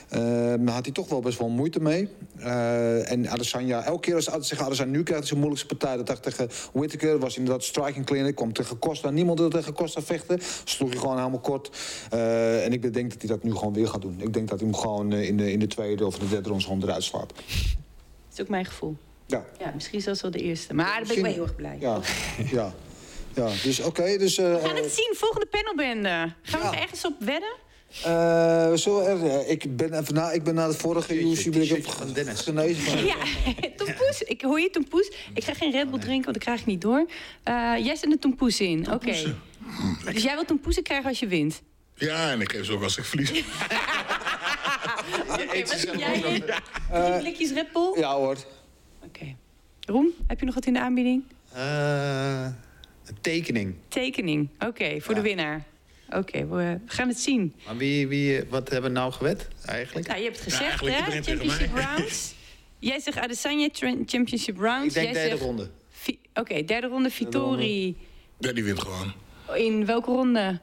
Eh, daar had hij toch wel best wel moeite mee. Eh, en Adesanya, elke keer als Adesanya, Adesanya nu krijgt hij zijn moeilijkste partij. Dat dacht tegen Whittaker, was inderdaad striking clinic. Kwam tegen Costa, niemand wil tegen Costa vechten. Sloeg hij gewoon helemaal kort. Eh, en ik denk dat hij dat nu gewoon weer gaat doen. Ik denk dat hij hem gewoon eh, in de, in de tweede of de derde ronde gewoon eruit slaat. Dat is ook mijn gevoel. Ja. Ja, misschien zelfs wel de eerste. Maar daar ben ik wel heel erg blij. Ja, ja. ja dus oké. dus, eh, We gaan het zien, volgende panelbende. Gaan we Ja. er ergens op wedden? eh, zo, eh, ik, ben even na, ik ben na de vorige UFC ben ik Dennis. genezen. Van, Ja, tompoes. Ik hoor je tompoes. Ik ga geen Red Bull drinken, want dat krijg ik niet door. Eh, jij zet een tompoes in. Oké. Dus jij wil tompoesen krijgen als je wint? Ja, en ik geef ze ook als ik verlies. Oké, wat doe jij in? Drie blikjes Red Bull? Ja hoor. Oké. Roem, heb je nog wat in de aanbieding? Eh, een tekening. Tekening. Oké, voor de winnaar. Oké, we gaan het zien. Maar wie, wie, wat hebben we nou gewet eigenlijk? Nou, je hebt het gezegd, eigenlijk hè? Championship rounds. Jij zegt Adesanya Championship rounds. Ik denk Jij derde zegt ronde. Oké, derde ronde Vittori. Ja, die wint gewoon. In welke ronde?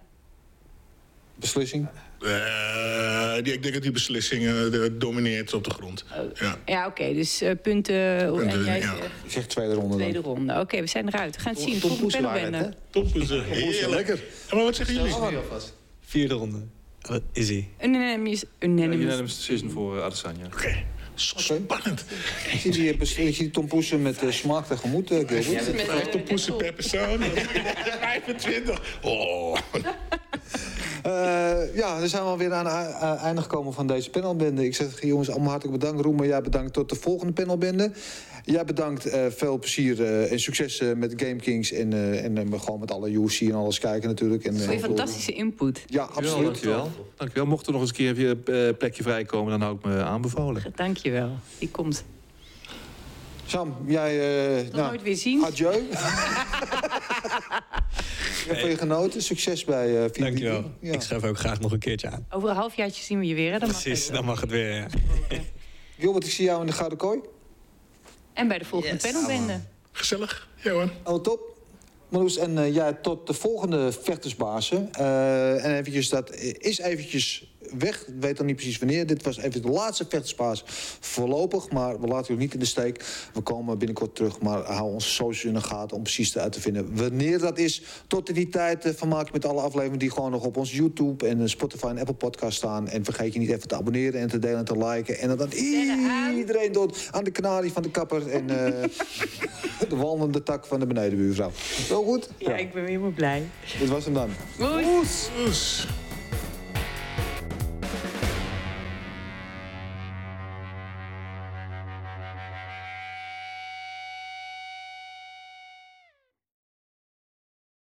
Beslissing. Eh, die, ik denk dat die beslissing eh, domineert op de grond. Ja. Ja, oké, dus eh, punten. Punten, en jij ja. zeg tweede ronde tweede dan. ronde. Oké, we zijn eruit. We gaan het zien. Tom Volgende Poes waren is. Heerlijk. lekker. Ja, maar wat zeggen jullie? Alvast. Vierde ronde. Oh, Easy. Unanimous. Unanimous. Unanimous decision voor Adesanya. Oké. Zo spannend. Ik zie die, ik zie die Tom Poesen met uh, smaak tegemoet, uh, Gilbert. Met, Vijftig Red poesen per persoon. 25. Oh. Eh, ja, dan zijn we alweer aan het einde gekomen van deze panelbende. Ik zeg jongens, allemaal hartelijk bedankt. Roemer, jij bedankt tot de volgende panelbende. Jij bedankt, eh, veel plezier eh, en succes eh, met Game Kings. En, eh, en eh, gewoon met alle UFC en alles kijken natuurlijk. En, eh, Voor je fantastische input. Ja, Dankjewel, absoluut. dankjewel. dankjewel. Mocht er nog eens een keer een eh, plekje vrijkomen, dan hou ik me aanbevolen. Dank je wel. Die komt. Sam, jij... eh, Nog nooit weer zien. Adieu. ik heb van je genoten. Succes bij uh, VVD. Dankjewel. Ja. Ik schrijf ook graag nog een keertje aan. Over een halfjaartje zien we je weer. Hè? Dan mag Precies, het. dan mag het weer. Ja. Gilbert, ik zie jou in de Gouden Kooi. En bij de volgende Yes. panelbende. Gezellig. Ja hoor. Oh, top. Marloes, en eh, ja, tot de volgende vechtersbazen. Eh, en eventjes, dat is eventjes weg. Ik weet nog niet precies wanneer. Dit was even de laatste vechtersbaas voorlopig. Maar we laten u niet in de steek. We komen binnenkort terug. Maar hou onze socials in de gaten om precies uit te vinden wanneer dat is. Tot in die tijd uh, vermaak je met alle afleveringen die gewoon nog op ons YouTube en uh, Spotify en Apple podcast staan. En vergeet je niet even te abonneren en te delen en te liken. En dat dan iedereen doet aan de kanarie van de kapper en uh, de wandelende tak van de benedenbuurvrouw. Zo goed? Ja, ik ben weer helemaal blij. Dit was hem dan. Doei. Oes.